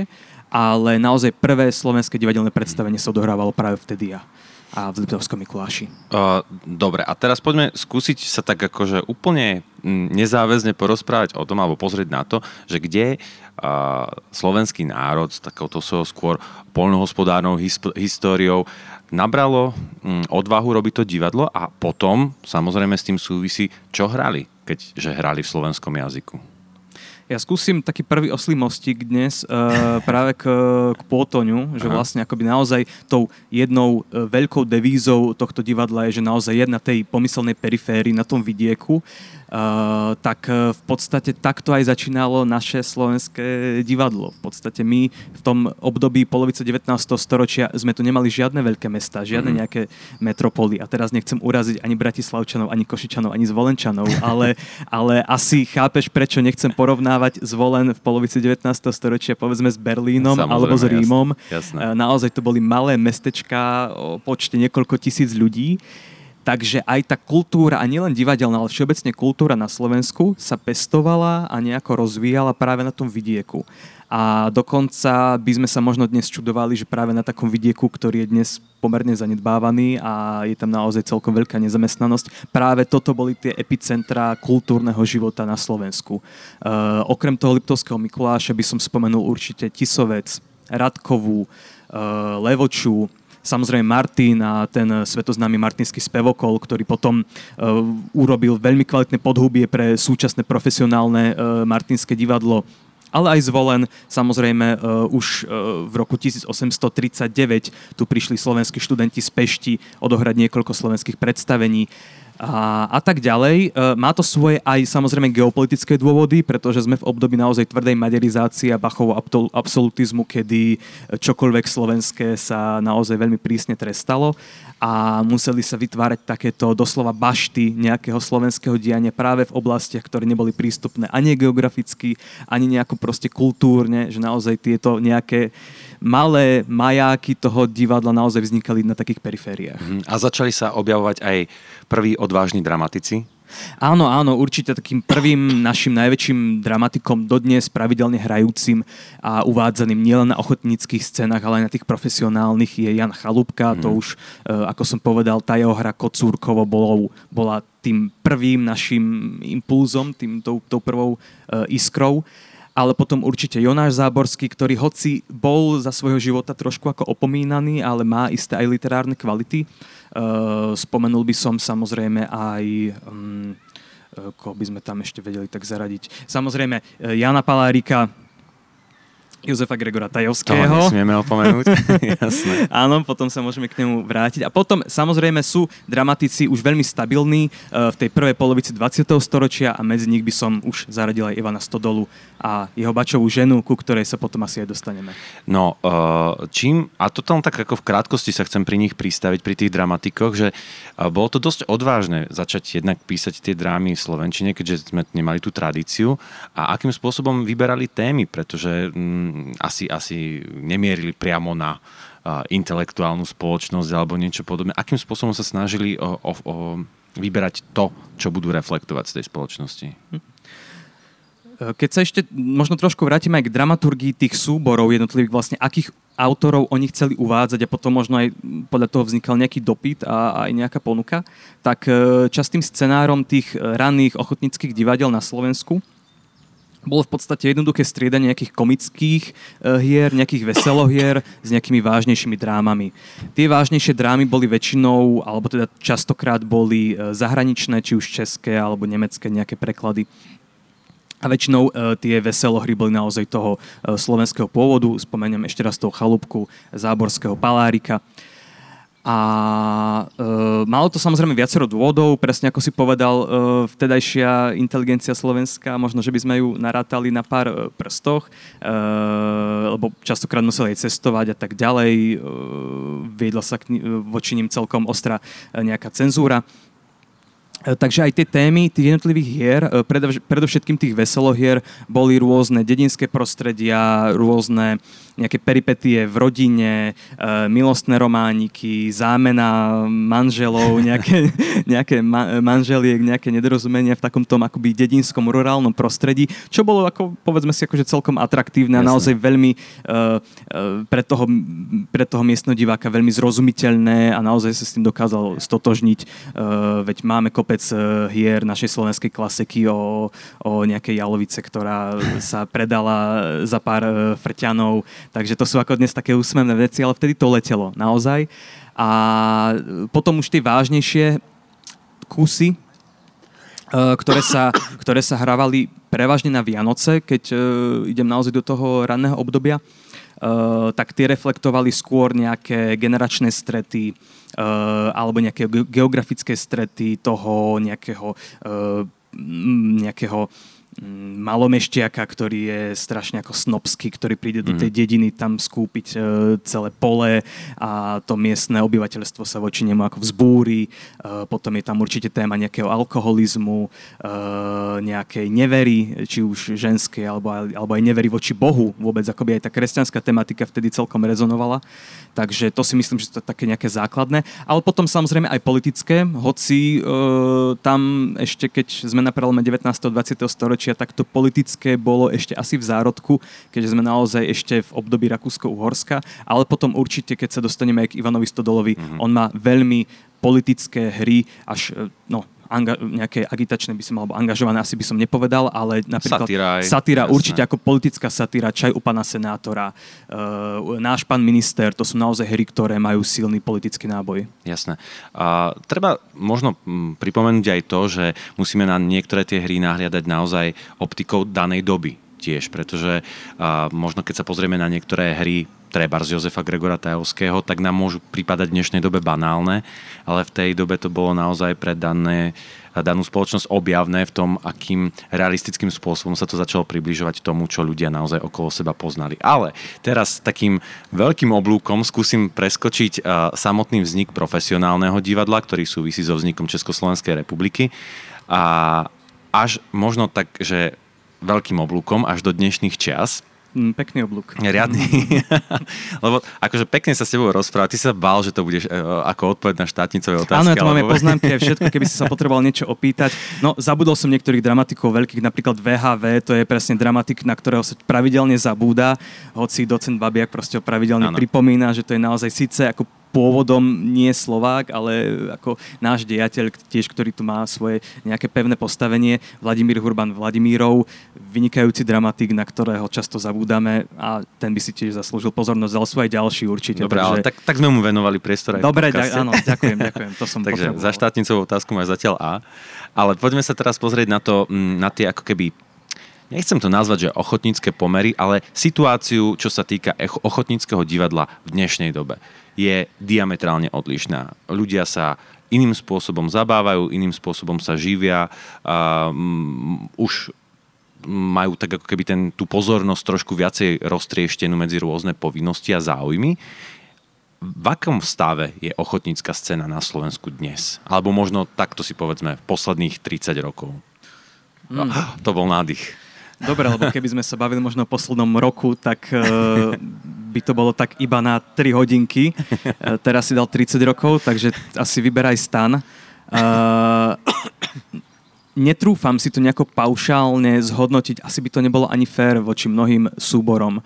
ale naozaj prvé slovenské divadelné predstavenie sa odohrávalo práve vtedy a, a v Liptovskom Mikuláši. Uh, dobre, a teraz poďme skúsiť sa tak akože úplne nezáväzne porozprávať o tom, alebo pozrieť na to, že kde uh, slovenský národ s takouto svojou skôr poľnohospodárnou históriou nabralo um, odvahu robiť to divadlo a potom samozrejme s tým súvisí, čo hrali, keďže hrali v slovenskom jazyku. Ja skúsim taký prvý oslý mostík dnes uh, práve k, k Pôtoňu, že vlastne akoby naozaj tou jednou uh, veľkou devízou tohto divadla je, že naozaj jedna tej pomyselnej periférii na tom vidieku Uh, tak uh, v podstate takto aj začínalo naše slovenské divadlo. V podstate my v tom období polovice 19. storočia sme tu nemali žiadne veľké mesta, žiadne mm. nejaké metropoly. A teraz nechcem uraziť ani Bratislavčanov, ani Košičanov, ani Zvolenčanov, ale, ale asi chápeš, prečo nechcem porovnávať Zvolen v polovici 19. storočia povedzme s Berlínom Samozrejme, alebo s Rímom. Jasne, jasne. Uh, naozaj to boli malé mestečka o počte niekoľko tisíc ľudí. Takže aj tá kultúra, a nielen divadelná, ale všeobecne kultúra na Slovensku sa pestovala a nejako rozvíjala práve na tom vidieku. A dokonca by sme sa možno dnes čudovali, že práve na takom vidieku, ktorý je dnes pomerne zanedbávaný a je tam naozaj celkom veľká nezamestnanosť, práve toto boli tie epicentra kultúrneho života na Slovensku. Uh, okrem toho Liptovského Mikuláša by som spomenul určite Tisovec, Radkovú, uh, Levoču, Samozrejme Martin a ten svetoznámy martinský spevokol, ktorý potom uh, urobil veľmi kvalitné podhubie pre súčasné profesionálne uh, martinské divadlo ale aj zvolen. Samozrejme, uh, už v roku 1839 tu prišli slovenskí študenti z Pešti odohrať niekoľko slovenských predstavení. A, a tak ďalej. E, má to svoje aj samozrejme geopolitické dôvody, pretože sme v období naozaj tvrdej maderizácie a Bachovo absolutizmu, kedy čokoľvek slovenské sa naozaj veľmi prísne trestalo a museli sa vytvárať takéto doslova bašty nejakého slovenského diania práve v oblastiach, ktoré neboli prístupné ani geograficky, ani nejako proste kultúrne, že naozaj tieto nejaké malé majáky toho divadla naozaj vznikali na takých perifériách. Mhm. A začali sa objavovať aj prví odvážni dramatici? Áno, áno, určite takým prvým našim najväčším dramatikom dodnes pravidelne hrajúcim a uvádzaným nielen na ochotníckých scénach, ale aj na tých profesionálnych je Jan Chalúbka. Mm. To už, e, ako som povedal, tá jeho hra Kocúrkovo bolo, bola tým prvým našim impulzom, tým, tou, tou prvou uh, iskrou ale potom určite Jonáš Záborský, ktorý hoci bol za svojho života trošku ako opomínaný, ale má isté aj literárne kvality. Uh, spomenul by som samozrejme aj... Um, koho by sme tam ešte vedeli tak zaradiť. Samozrejme, Jana Palárika, Jozefa Gregora Tajovského. Toho nesmieme opomenúť, jasné. Áno, potom sa môžeme k nemu vrátiť. A potom samozrejme sú dramatici už veľmi stabilní uh, v tej prvej polovici 20. storočia a medzi nich by som už zaradil aj Ivana Stodolu a jeho bačovú ženu, ku ktorej sa potom asi aj dostaneme. No, uh, čím, a to tam tak ako v krátkosti sa chcem pri nich pristaviť, pri tých dramatikoch, že uh, bolo to dosť odvážne začať jednak písať tie drámy v Slovenčine, keďže sme nemali tú tradíciu a akým spôsobom vyberali témy, pretože mm, asi, asi nemierili priamo na intelektuálnu spoločnosť alebo niečo podobné. Akým spôsobom sa snažili o, o, o vyberať to, čo budú reflektovať z tej spoločnosti? Hm. Keď sa ešte možno trošku vrátim aj k dramaturgii tých súborov jednotlivých, vlastne akých autorov oni chceli uvádzať a potom možno aj podľa toho vznikal nejaký dopyt a aj nejaká ponuka, tak e, častým scenárom tých ranných ochotnických divadiel na Slovensku bolo v podstate jednoduché striedanie nejakých komických uh, hier, nejakých veselohier s nejakými vážnejšími drámami. Tie vážnejšie drámy boli väčšinou, alebo teda častokrát boli uh, zahraničné, či už české alebo nemecké nejaké preklady. A väčšinou uh, tie veselohry boli naozaj toho uh, slovenského pôvodu. Spomeniem ešte raz toho chalúbku záborského palárika. A e, malo to samozrejme viacero dôvodov, presne ako si povedal, e, vtedajšia inteligencia slovenská, možno, že by sme ju narátali na pár e, prstoch, e, lebo častokrát museli aj cestovať a tak ďalej, e, viedla sa k, voči ním celkom ostrá e, nejaká cenzúra. Takže aj tie témy tých jednotlivých hier, e, predovšetkým tých veselohier, boli rôzne dedinské prostredia, rôzne nejaké peripetie v rodine, e, milostné romániky, zámena manželov, nejaké, nejaké manželiek, nejaké nedorozumenia v takom tom akoby dedinskom, rurálnom prostredí, čo bolo ako, povedzme si, akože celkom atraktívne a naozaj veľmi uh, uh, pre, toho, pre toho miestneho diváka veľmi zrozumiteľné a naozaj sa s tým dokázal stotožniť. Uh, veď máme kopec hier našej slovenskej klasiky o, o nejakej jalovice, ktorá sa predala za pár frťanov, Takže to sú ako dnes také úsmevné veci, ale vtedy to letelo naozaj. A potom už tie vážnejšie kusy, e, ktoré sa, ktoré sa hrávali prevažne na Vianoce, keď uh, idem naozaj do toho ranného obdobia, tak tie reflektovali skôr nejaké generačné strety alebo nejaké geografické strety toho nejakého, nejakého malomeštiaka, ktorý je strašne ako snobský, ktorý príde do tej mhm. dediny tam skúpiť e, celé pole a to miestne obyvateľstvo sa voči nemu ako vzbúri. E, potom je tam určite téma nejakého alkoholizmu, e, nejakej nevery, či už ženskej, alebo, alebo aj nevery voči Bohu. Vôbec akoby aj tá kresťanská tematika vtedy celkom rezonovala. Takže to si myslím, že to je také nejaké základné. Ale potom samozrejme aj politické, hoci tam ešte, keď sme na prelome 19. a 20. storočia storočia, tak to politické bolo ešte asi v zárodku, keďže sme naozaj ešte v období Rakúsko-Uhorska, ale potom určite, keď sa dostaneme aj k Ivanovi Stodolovi, mm-hmm. on má veľmi politické hry, až e, no, anga- nejaké agitačné by som, alebo angažované asi by som nepovedal, ale napríklad satíra, satíra určite ako politická satíra, čaj u pána senátora, uh, náš pán minister, to sú naozaj hry, ktoré majú silný politický náboj. Jasné. A treba možno mm, pripomenúť aj to, že musíme na niektoré tie hry nahliadať naozaj optikou danej doby tiež, pretože uh, možno keď sa pozrieme na niektoré hry treba z Jozefa Gregora Tajovského, tak nám môžu prípadať v dnešnej dobe banálne, ale v tej dobe to bolo naozaj pre dané, danú spoločnosť objavné v tom, akým realistickým spôsobom sa to začalo približovať tomu, čo ľudia naozaj okolo seba poznali. Ale teraz takým veľkým oblúkom skúsim preskočiť samotný vznik profesionálneho divadla, ktorý súvisí so vznikom Československej republiky a až možno tak, že veľkým oblúkom až do dnešných čias Mm, pekný oblúk. Riadny. Lebo akože pekne sa s tebou rozprávať. Ty sa bál, že to budeš e, ako odpoveď na štátnicové otázky. Áno, ja tu máme poznámky aj všetko, keby si sa potreboval niečo opýtať. No, zabudol som niektorých dramatikov veľkých, napríklad VHV, to je presne dramatik, na ktorého sa pravidelne zabúda, hoci docent Babiak proste pravidelne ano. pripomína, že to je naozaj síce ako pôvodom nie Slovák, ale ako náš dejateľ tiež, ktorý tu má svoje nejaké pevné postavenie, Vladimír Hurban Vladimírov, vynikajúci dramatik, na ktorého často zabúdame a ten by si tiež zaslúžil pozornosť, ale sú aj ďalší určite. Dobre, takže... ale tak, tak sme mu venovali priestor aj Dobre, ďak, áno, ďakujem, ďakujem. To som takže za štátnicovú otázku máš zatiaľ A. Ale poďme sa teraz pozrieť na to, mm, na tie ako keby nechcem to nazvať, že ochotnícke pomery, ale situáciu, čo sa týka ochotníckého divadla v dnešnej dobe je diametrálne odlišná. Ľudia sa iným spôsobom zabávajú, iným spôsobom sa živia, um, už majú tak ako keby ten, tú pozornosť trošku viacej roztrieštenú medzi rôzne povinnosti a záujmy. V akom stave je ochotnícka scéna na Slovensku dnes? Alebo možno takto si povedzme v posledných 30 rokov. Mm. To bol nádych. Dobre, lebo keby sme sa bavili možno o poslednom roku, tak by to bolo tak iba na 3 hodinky. Uh, teraz si dal 30 rokov, takže asi vyberaj stan. Uh, netrúfam si to nejako paušálne zhodnotiť, asi by to nebolo ani fér voči mnohým súborom.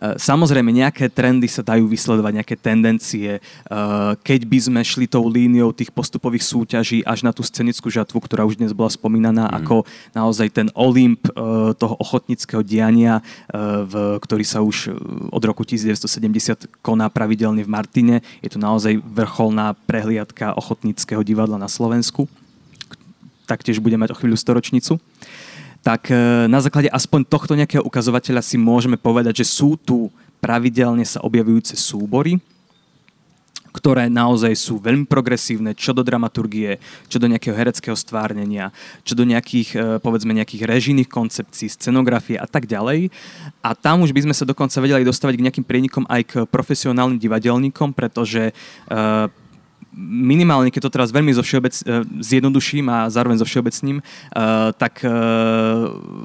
Eh, samozrejme, nejaké trendy sa dajú vysledovať, nejaké tendencie. Eh, keď by sme šli tou líniou tých postupových súťaží až na tú scenickú žatvu, ktorá už dnes bola spomínaná mm. ako naozaj ten Olymp eh, toho ochotnického diania, ktorý sa už od roku 1970 koná pravidelne v Martine. Je to naozaj vrcholná prehliadka ochotnického divadla na Slovensku. Taktiež bude mať o chvíľu storočnicu. Uh, tak e, na základe aspoň tohto nejakého ukazovateľa si môžeme povedať, že sú tu pravidelne sa objavujúce súbory, ktoré naozaj sú veľmi progresívne, čo do dramaturgie, čo do nejakého hereckého stvárnenia, čo do nejakých, e, povedzme, nejakých režijných koncepcií, scenografie a tak ďalej. A tam už by sme sa dokonca vedeli dostavať k nejakým prienikom aj k profesionálnym divadelníkom, pretože uh, minimálne, keď to teraz veľmi zo všeobec, e, zjednoduším a zároveň zo všeobecním, e, tak e,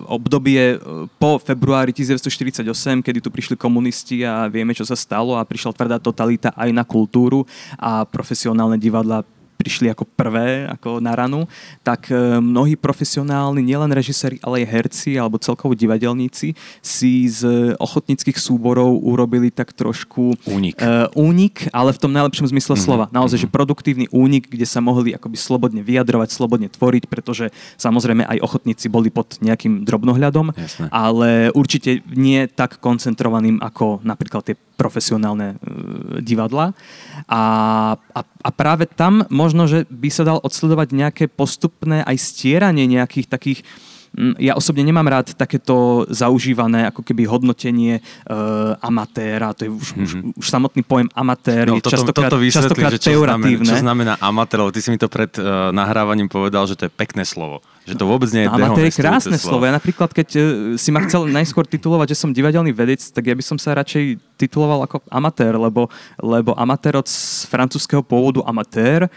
obdobie po februári 1948, kedy tu prišli komunisti a vieme, čo sa stalo a prišla tvrdá totalita aj na kultúru a profesionálne divadla prišli ako prvé, ako na ranu, tak e, mnohí profesionálni, nielen režiséri, ale aj herci alebo celkovo divadelníci si z ochotníckých súborov urobili tak trošku Únik. Uh, únik, ale v tom najlepšom zmysle mm-hmm. slova. Naozaj, mm-hmm. že produktívny únik, kde sa mohli akoby slobodne vyjadrovať, slobodne tvoriť, pretože samozrejme aj ochotníci boli pod nejakým drobnohľadom, Jasné. ale určite nie tak koncentrovaným ako napríklad tie profesionálne uh, divadla. A, a, a práve tam možno, že by sa dal odsledovať nejaké postupné aj stieranie nejakých takých ja osobne nemám rád takéto zaužívané ako keby hodnotenie uh, amatéra, to je už, mm-hmm. už, Mhm. už samotný pojem amatér No, je toto, častokrát, toto vysvetlí, častokrát že čo znamená, pejoratívne. čo znamená amatér, lebo ty si mi to pred uh, nahrávaním povedal, že to je pekné slovo. Že to vôbec nie je Amatér je krásne slovo. Ja napríklad, keď e, si ma chcel najskôr titulovať, že som divadelný vedec, tak ja by som sa radšej tituloval ako amatér, lebo, lebo amatér od francúzského pôvodu amatér e,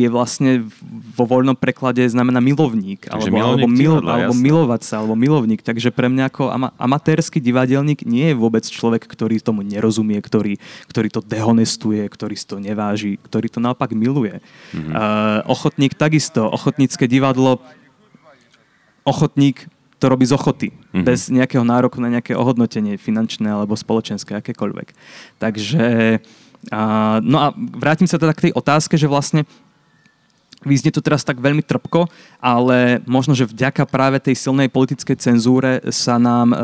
je vlastne vo voľnom preklade znamená milovník. Takže Alebo, alebo, milovník mil, divadla, alebo jasné. milovať sa, alebo milovník. Takže pre mňa ako ama, amatérsky divadelník nie je vôbec človek, ktorý tomu nerozumie, ktorý, ktorý to dehonestuje, ktorý to neváži, ktorý to naopak miluje. Mm-hmm. Uh, ochotník takisto, ochotnícke divadlo ochotník to robí z ochoty, Mhm. mm-hmm. bez nejakého nároku na nejaké ohodnotenie finančné alebo spoločenské, akékoľvek. Takže, a, no a vrátim sa teda k tej otázke, že vlastne Vyznie to teraz tak veľmi trpko, ale možno, že vďaka práve tej silnej politickej cenzúre sa nám e,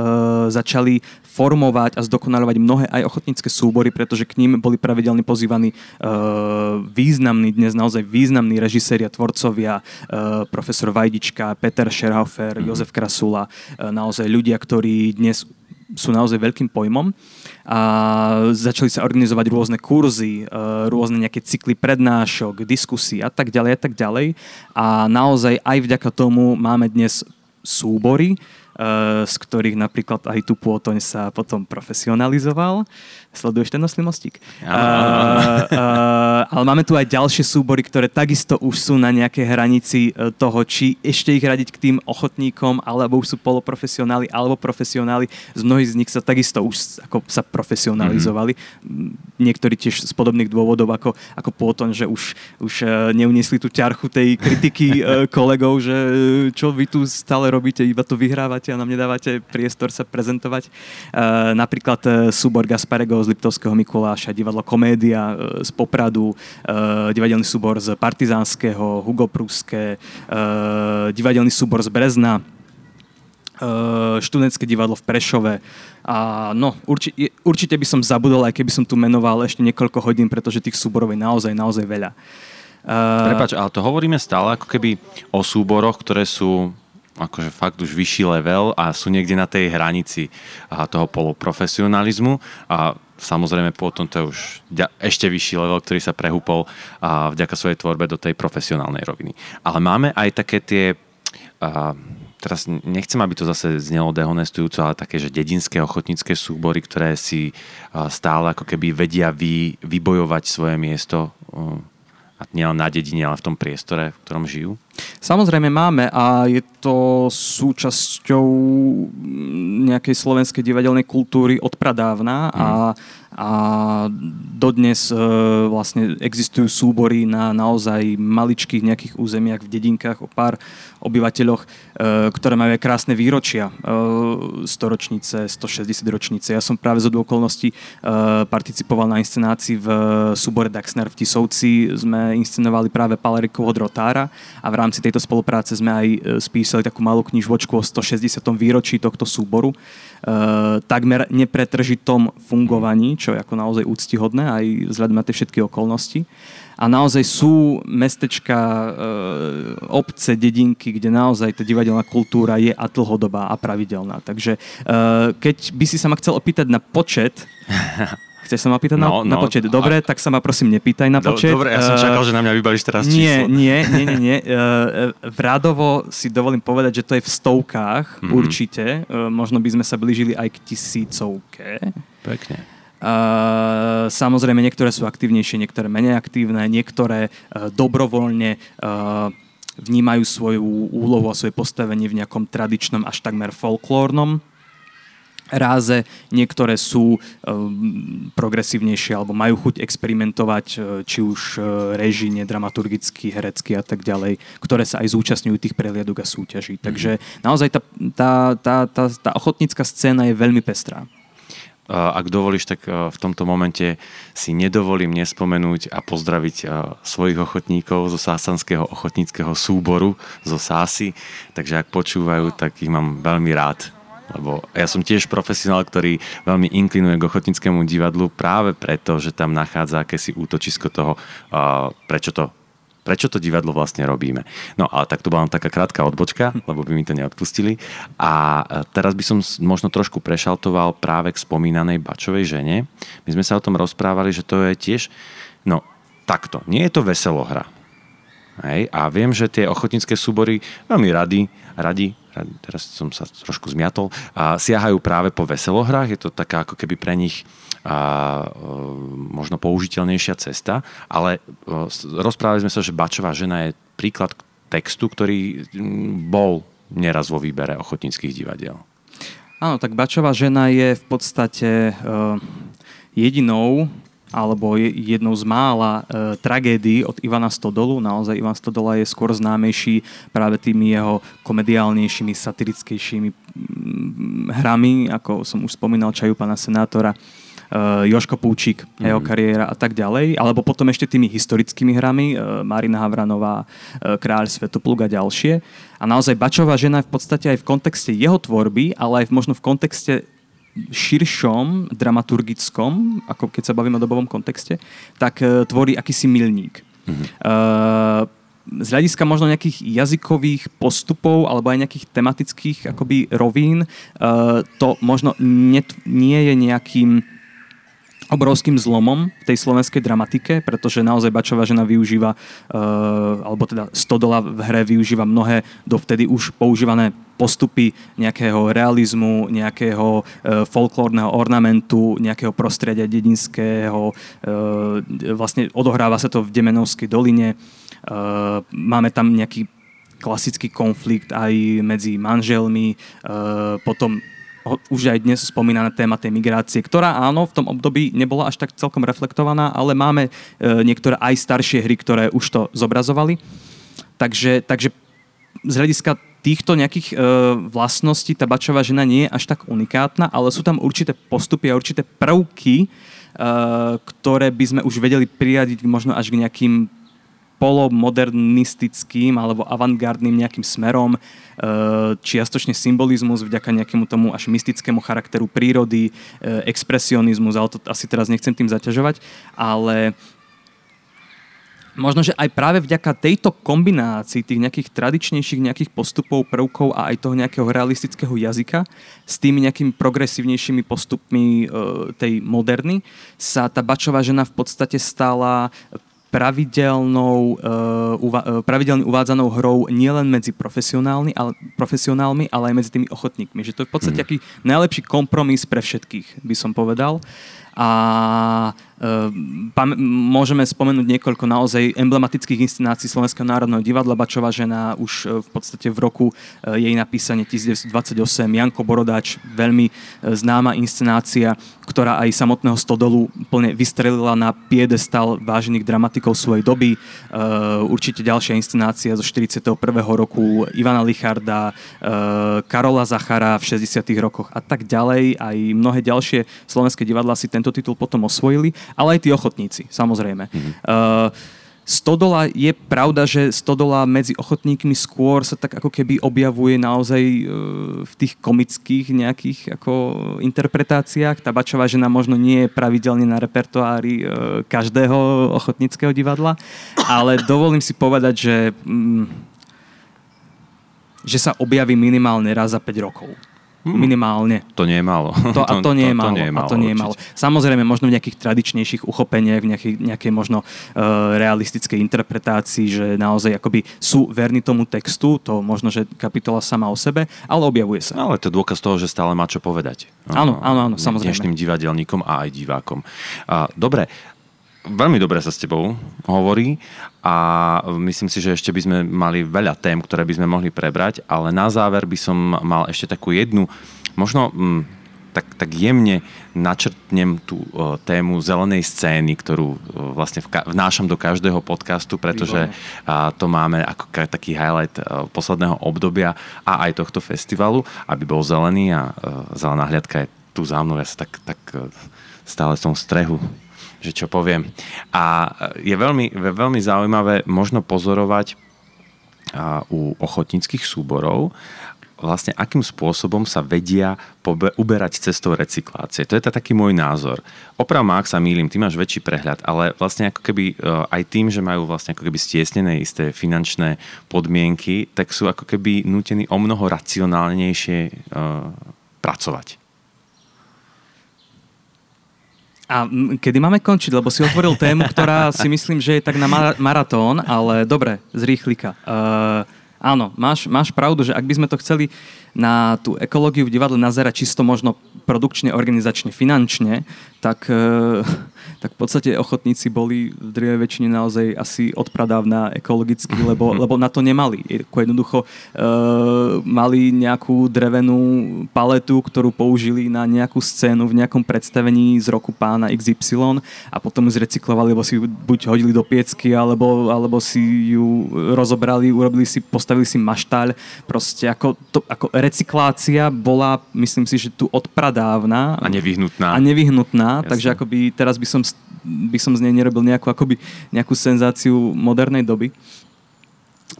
začali formovať a zdokonalovať mnohé aj ochotnícke súbory, pretože k ním boli pravidelne pozývaní e, významní, dnes naozaj významní režiséri a tvorcovia, e, profesor Vajdička, Peter Scherhofer, mm-hmm. Jozef Krasula, e, naozaj ľudia, ktorí dnes sú naozaj veľkým pojmom a začali sa organizovať rôzne kurzy, e, rôzne nejaké cykly prednášok, diskusí a tak ďalej a tak ďalej. A naozaj aj vďaka tomu máme dnes súbory, z ktorých napríklad aj tu pôtoň sa potom profesionalizoval. Sleduješ ten noslý mostík? Áno, áno. Uh, ale máme tu aj ďalšie súbory, ktoré takisto už sú na nejakej hranici toho, či ešte ich radiť k tým ochotníkom, alebo už sú poloprofesionáli, alebo profesionáli. Z mnohých z nich sa takisto už ako sa profesionalizovali. Mm-hmm. Niektorí tiež z podobných dôvodov ako, ako Pôton, že už, už neuniesli tú ťarchu tej kritiky kolegov, že čo vy tu stále robíte, iba tu vyhrávate a nám nedávate priestor sa prezentovať. Uh, napríklad uh, súbor Gasparego z Liptovského Mikuláša, divadlo Komédia uh, z Popradu, divadelný súbor z Partizánskeho, Hugo Pruské, divadelný súbor z Brezna, študentské divadlo v Prešove. A no, urči, určite by som zabudol, aj keby som tu menoval ešte niekoľko hodín, pretože tých súborov je naozaj, naozaj veľa. Uh, Prepač, ale to hovoríme stále ako keby o súboroch, ktoré sú akože fakt už vyšší level a sú niekde na tej hranici toho poloprofesionalizmu a samozrejme potom to je už ešte vyšší level, ktorý sa prehúpol a, vďaka svojej tvorbe do tej profesionálnej roviny. Ale máme aj také tie a, teraz nechcem, aby to zase znelo dehonestujúco, ale také, že dedinské ochotnícke súbory, ktoré si stále ako keby vedia vy, vybojovať svoje miesto a nielen na dedine, ale v tom priestore, v ktorom žijú? Samozrejme máme a je to súčasťou nejakej slovenskej divadelnej kultúry od pradávna a, a dodnes e, vlastne existujú súbory na naozaj maličkých nejakých územiach v dedinkách o pár obyvateľoch, e, ktoré majú aj krásne výročia, e, 100 ročnice, 160 ročnice. Ja som práve z okolností e, participoval na inscenácii v súbore Daxner v Tisovci. Sme inscenovali práve Palerikovho drotára a v rámci tejto spolupráce sme aj e, spísali takú malú knižvočku o 160. výročí tohto súboru. E, takmer nepretržitom fungovaní, čo je ako naozaj úctihodné aj vzhľadom na tie všetky okolnosti. A naozaj sú mestečka, e, obce, dedinky, kde naozaj tá divadelná kultúra je a dlhodobá a pravidelná. Takže e, keď by si sa ma chcel opýtať na počet, Chceš sa ma pýtať No, na, na no, počet? Dobre, a- tak sa ma prosím nepýtaj na Do, počet. dobre, ja som Eh, čakal, že na mňa vybavíš teraz nie, číslo. nie, nie, nie, nie. Uh, v rádovo si dovolím povedať, že to je v stovkách, Mhm. mm-hmm. určite. Uh, možno by sme sa blížili aj k tisícovke. Pekne. Uh, samozrejme, niektoré sú aktívnejšie, niektoré menej aktívne, niektoré uh, dobrovoľne uh, vnímajú svoju úlohu a svoje postavenie v nejakom tradičnom až takmer folklórnom ráze, niektoré sú um, progresívnejšie alebo majú chuť experimentovať, uh, či už uh, režine, dramaturgicky, herecky a tak ďalej, ktoré sa aj zúčastňujú tých preliadok a súťaží. Mm-hmm. Takže naozaj tá, tá, tá, tá, tá ochotnícka scéna je veľmi pestrá. Ak dovolíš, tak v tomto momente si nedovolím nespomenúť a pozdraviť svojich ochotníkov zo sásanského ochotníckého súboru, zo Sásy. Takže ak počúvajú, tak ich mám veľmi rád lebo ja som tiež profesionál, ktorý veľmi inklinuje k ochotníckému divadlu práve preto, že tam nachádza akési útočisko toho, prečo to prečo to divadlo vlastne robíme. No ale tak to bola taká krátka odbočka, lebo by mi to neodpustili. A teraz by som možno trošku prešaltoval práve k spomínanej Bačovej žene. My sme sa o tom rozprávali, že to je tiež, no takto, nie je to veselohra. Hej? A viem, že tie ochotnícke súbory veľmi radi, radi teraz som sa trošku zmiatol, a siahajú práve po veselohrách, je to taká ako keby pre nich a, možno použiteľnejšia cesta, ale rozprávali sme sa, že Bačová žena je príklad textu, ktorý bol neraz vo výbere ochotníckých divadiel. Áno, tak Bačová žena je v podstate uh, jedinou alebo jednou z mála e, tragédií od Ivana Stodolu. Naozaj Ivan Stodola je skôr známejší práve tými jeho komediálnejšími, satirickejšími hrami, ako som už spomínal, Čaju pana senátora, e, Joško Púčik, mm. jeho kariéra a tak ďalej. Alebo potom ešte tými historickými hrami, e, Marina Havranová, e, Kráľ Svetopluk a ďalšie. A naozaj Bačová žena je v podstate aj v kontexte jeho tvorby, ale aj v, možno v kontexte širšom dramaturgickom, ako keď sa bavíme o dobovom kontexte, tak uh, tvorí akýsi milník. Mm-hmm. Uh, z hľadiska možno nejakých jazykových postupov alebo aj nejakých tematických akoby rovín, uh, to možno nie, nie je nejakým obrovským zlomom v tej slovenskej dramatike, pretože naozaj Bačová žena využíva, uh, alebo teda Stodola v hre využíva mnohé dovtedy už používané postupy nejakého realizmu, nejakého uh, folklórneho ornamentu, nejakého prostredia dedinského. Uh, vlastne odohráva sa to v Demenovskej doline. Uh, máme tam nejaký klasický konflikt aj medzi manželmi, uh, potom už aj dnes spomínaná téma tej migrácie, ktorá áno, v tom období nebola až tak celkom reflektovaná, ale máme e, niektoré aj staršie hry, ktoré už to zobrazovali. Takže, takže z hľadiska týchto nejakých e, vlastností tá bačová žena nie je až tak unikátna, ale sú tam určité postupy a určité prvky, e, ktoré by sme už vedeli priradiť možno až k nejakým polomodernistickým alebo avantgardným nejakým smerom, čiastočne symbolizmus vďaka nejakému tomu až mystickému charakteru prírody, e, expresionizmus, ale to asi teraz nechcem tým zaťažovať, ale možno, že aj práve vďaka tejto kombinácii tých nejakých tradičnejších nejakých postupov, prvkov a aj toho nejakého realistického jazyka s tými nejakými progresívnejšími postupmi e, tej moderny sa tá Bačová žena v podstate stala pravidelnou, uh, pravidelne uvádzanou hrou nielen medzi profesionálmi ale, profesionálmi, ale aj medzi tými ochotníkmi. Že to je v podstate mm. taký najlepší kompromis pre všetkých, by som povedal. A Ehm, pam- môžeme spomenúť niekoľko naozaj emblematických inscenácií Slovenského národného divadla. Bačová žena už e, v podstate v roku e, jej napísanie 1928, Janko Borodáč, veľmi e, známa inscenácia, ktorá aj samotného Stodolu plne vystrelila na piedestal vážených dramatikov svojej doby. Určite ďalšia inscenácia zo 41. roku Ivana Licharda, Karola Zachara v 60. rokoch a tak ďalej. Aj mnohé ďalšie slovenské divadla si tento titul potom osvojili ale aj tí ochotníci, samozrejme. Mm-hmm. Stodola je pravda, že Stodola medzi ochotníkmi skôr sa tak ako keby objavuje naozaj uh, v tých komických nejakých ako interpretáciách. Tá Bačová žena možno nie je pravidelne na repertoári uh, každého ochotníckého divadla, ale dovolím si povedať, že, um, že sa objaví minimálne raz za 5 rokov. Minimálne. To nie je málo. To, a to nie je málo. To, nie je málo, a to nie je málo. Samozrejme, možno v nejakých tradičnejších uchopeniach, v nejakej, nejakej možno uh, realistickej interpretácii, že naozaj akoby sú verní tomu textu, to možno, že kapitola sama o sebe, ale objavuje sa. Ale to je dôkaz toho, že stále má čo povedať. Áno, áno, áno, samozrejme. Dnešným divadelníkom a aj divákom. A, dobre, veľmi dobre sa s tebou hovorí a myslím si, že ešte by sme mali veľa tém, ktoré by sme mohli prebrať, ale na záver by som mal ešte takú jednu, možno m, mm, tak, tak jemne načrtnem tú o, tému zelenej scény, ktorú o, vlastne vka- vnášam do každého podcastu, pretože a, to máme ako ka- taký highlight o, posledného obdobia a aj tohto festivalu, aby bol zelený a o, zelená hliadka je tu za mnou, ja sa tak, tak stále som v strehu že čo poviem. A je veľmi, veľmi zaujímavé možno pozorovať u ochotníckých súborov, vlastne akým spôsobom sa vedia pobe- uberať cestou recyklácie. To je taký môj názor. Oprav ma, ak sa mýlim, ty máš väčší prehľad, ale vlastne ako keby e, aj tým, že majú vlastne ako keby stiesnené isté finančné podmienky, tak sú ako keby nutení o mnoho racionálnejšie uh, pracovať. A kedy máme končiť? Lebo si otvoril tému, ktorá si myslím, že je tak na maratón, ale dobre, z rýchlika. Uh, áno, máš, máš pravdu, že ak by sme to chceli na tú ekológiu v divadle nazerať čisto možno produkčne, organizačne, finančne, tak uh, tak v podstate ochotníci boli v drvej väčšine naozaj asi odpradávna ekologicky, lebo, lebo na to nemali. Jednoducho e, mali nejakú drevenú paletu, ktorú použili na nejakú scénu v nejakom predstavení z roku pána XY a potom ju zrecyklovali, lebo si ju buď hodili do piecky, alebo, alebo si ju rozobrali, urobili si, postavili si maštaľ. Proste ako, to, ako recyklácia bola, myslím si, že tu odpradávna. A nevyhnutná. A nevyhnutná, Jasne. takže akoby teraz by som by som z nej nerobil nejakú, akoby, nejakú senzáciu modernej doby.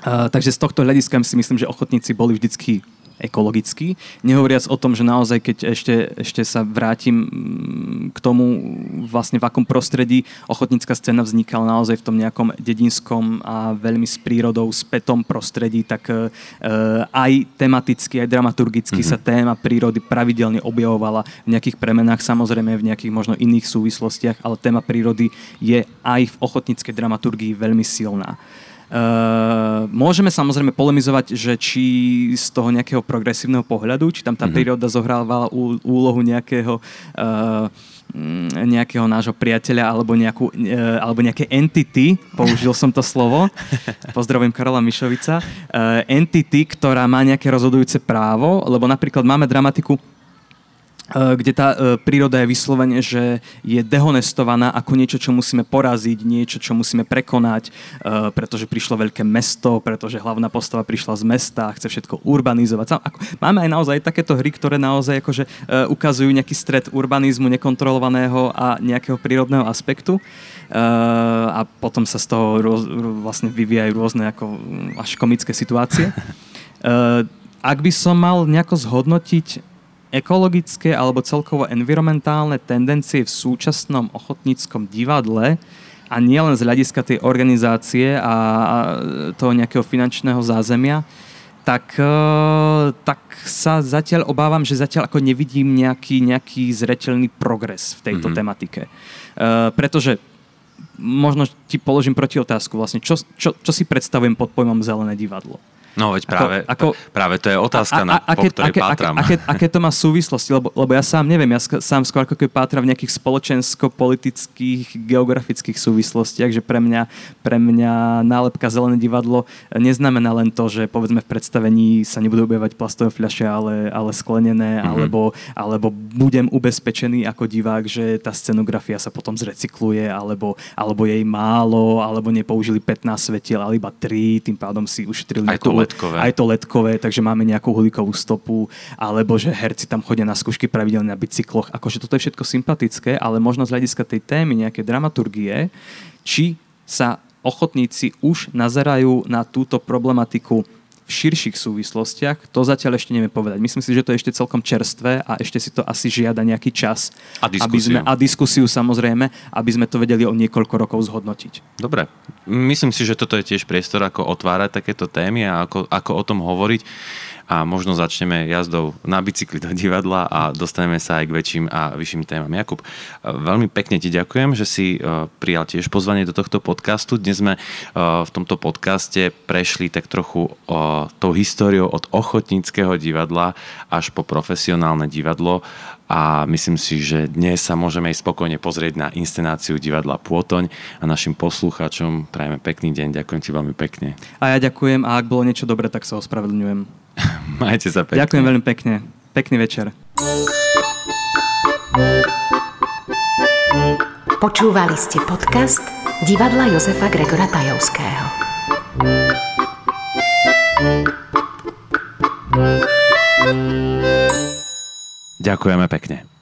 Uh, takže z tohto hľadiska si myslím, že ochotníci boli vždycky ekologický. Nehovoriac o tom, že naozaj, keď ešte, ešte sa vrátim mm, k tomu, vlastne v akom prostredí ochotnícka scéna vznikala naozaj v tom nejakom dedinskom a veľmi s prírodou spätom prostredí, tak e, aj tematicky, aj dramaturgicky mm-hmm. sa téma prírody pravidelne objavovala v nejakých premenách, samozrejme v nejakých možno iných súvislostiach, ale téma prírody je aj v ochotníckej dramaturgii veľmi silná. Uh, môžeme samozrejme polemizovať, že či z toho nejakého progresívneho pohľadu, či tam tá mm-hmm. príroda zohrávala úlohu nejakého uh, nejakého nášho priateľa alebo, nejakú, uh, alebo nejaké entity, použil som to slovo, pozdravím Karola Mišovica, uh, entity, ktorá má nejaké rozhodujúce právo, lebo napríklad máme dramatiku E, kde tá e, príroda je vyslovene, že je dehonestovaná ako niečo, čo musíme poraziť, niečo, čo musíme prekonať, e, pretože prišlo veľké mesto, pretože hlavná postava prišla z mesta chce všetko urbanizovať. Máme aj naozaj takéto hry, ktoré naozaj akože ukazujú nejaký stred urbanizmu nekontrolovaného a nejakého prírodného aspektu a potom sa z toho vlastne vyvíjajú rôzne ako až komické situácie. Ak by som mal nejako zhodnotiť ekologické alebo celkovo environmentálne tendencie v súčasnom ochotníckom divadle a nielen z hľadiska tej organizácie a toho nejakého finančného zázemia, tak, e, tak sa zatiaľ obávam, že zatiaľ ako nevidím nejaký, nejaký zreteľný progres v tejto mm-hmm. tematike. Uh, pretože možno ti položím proti otázku vlastne, čo, čo, čo si predstavujem pod pojmom zelené divadlo? No veď práve, ako, ako, práve to je otázka, a, a, a, po ktorej aké, pátram. Aké, aké, to má súvislosti, lebo, lebo ja sám neviem, ja sám skôr ako keby pátram v nejakých spoločensko-politických, geografických súvislostiach, že pre mňa, pre mňa nálepka Zelené divadlo neznamená len to, že povedzme v predstavení sa nebudú objavať plastové fľaše, ale, ale sklenené, mm-hmm. alebo, alebo budem ubezpečený ako divák, že tá scenografia sa potom zrecykluje, alebo, alebo jej málo, alebo nepoužili 15 svetiel, ale iba 3, tým pádom si ušetrili to letkové. Aj to letkové, takže máme nejakú uhlíkovú stopu, alebo že herci tam chodia na skúšky pravidelne na bicykloch. Akože toto je všetko sympatické, ale možno z hľadiska tej témy, nejaké dramaturgie, či sa ochotníci už nazerajú na túto problematiku v širších súvislostiach, to zatiaľ ešte nevieme povedať. Myslím si, že to je ešte celkom čerstvé a ešte si to asi žiada nejaký čas. A diskusiu. Aby sme, a diskusiu samozrejme, aby sme to vedeli o niekoľko rokov zhodnotiť. Dobre. Myslím si, že toto je tiež priestor, ako otvárať takéto témy a ako, ako o tom hovoriť. A možno začneme jazdou na bicykli do divadla a dostaneme sa aj k väčším a vyšším témam. Jakub, veľmi pekne ti ďakujem, že si prijal tiež pozvanie do tohto podcastu. Dnes sme v tomto podcaste prešli tak trochu tou históriou od ochotníckého divadla až po profesionálne divadlo a myslím si, že dnes sa môžeme aj spokojne pozrieť na inscenáciu divadla Pôtoň a našim poslucháčom prajeme pekný deň, ďakujem ti veľmi pekne. A ja ďakujem a ak bolo niečo dobré, tak sa ospravedlňujem. Majte sa pekne. Ďakujem veľmi pekne. Pekný večer. Počúvali ste podcast divadla Jozefa Gregora Tajovského. Ďakujeme pekne.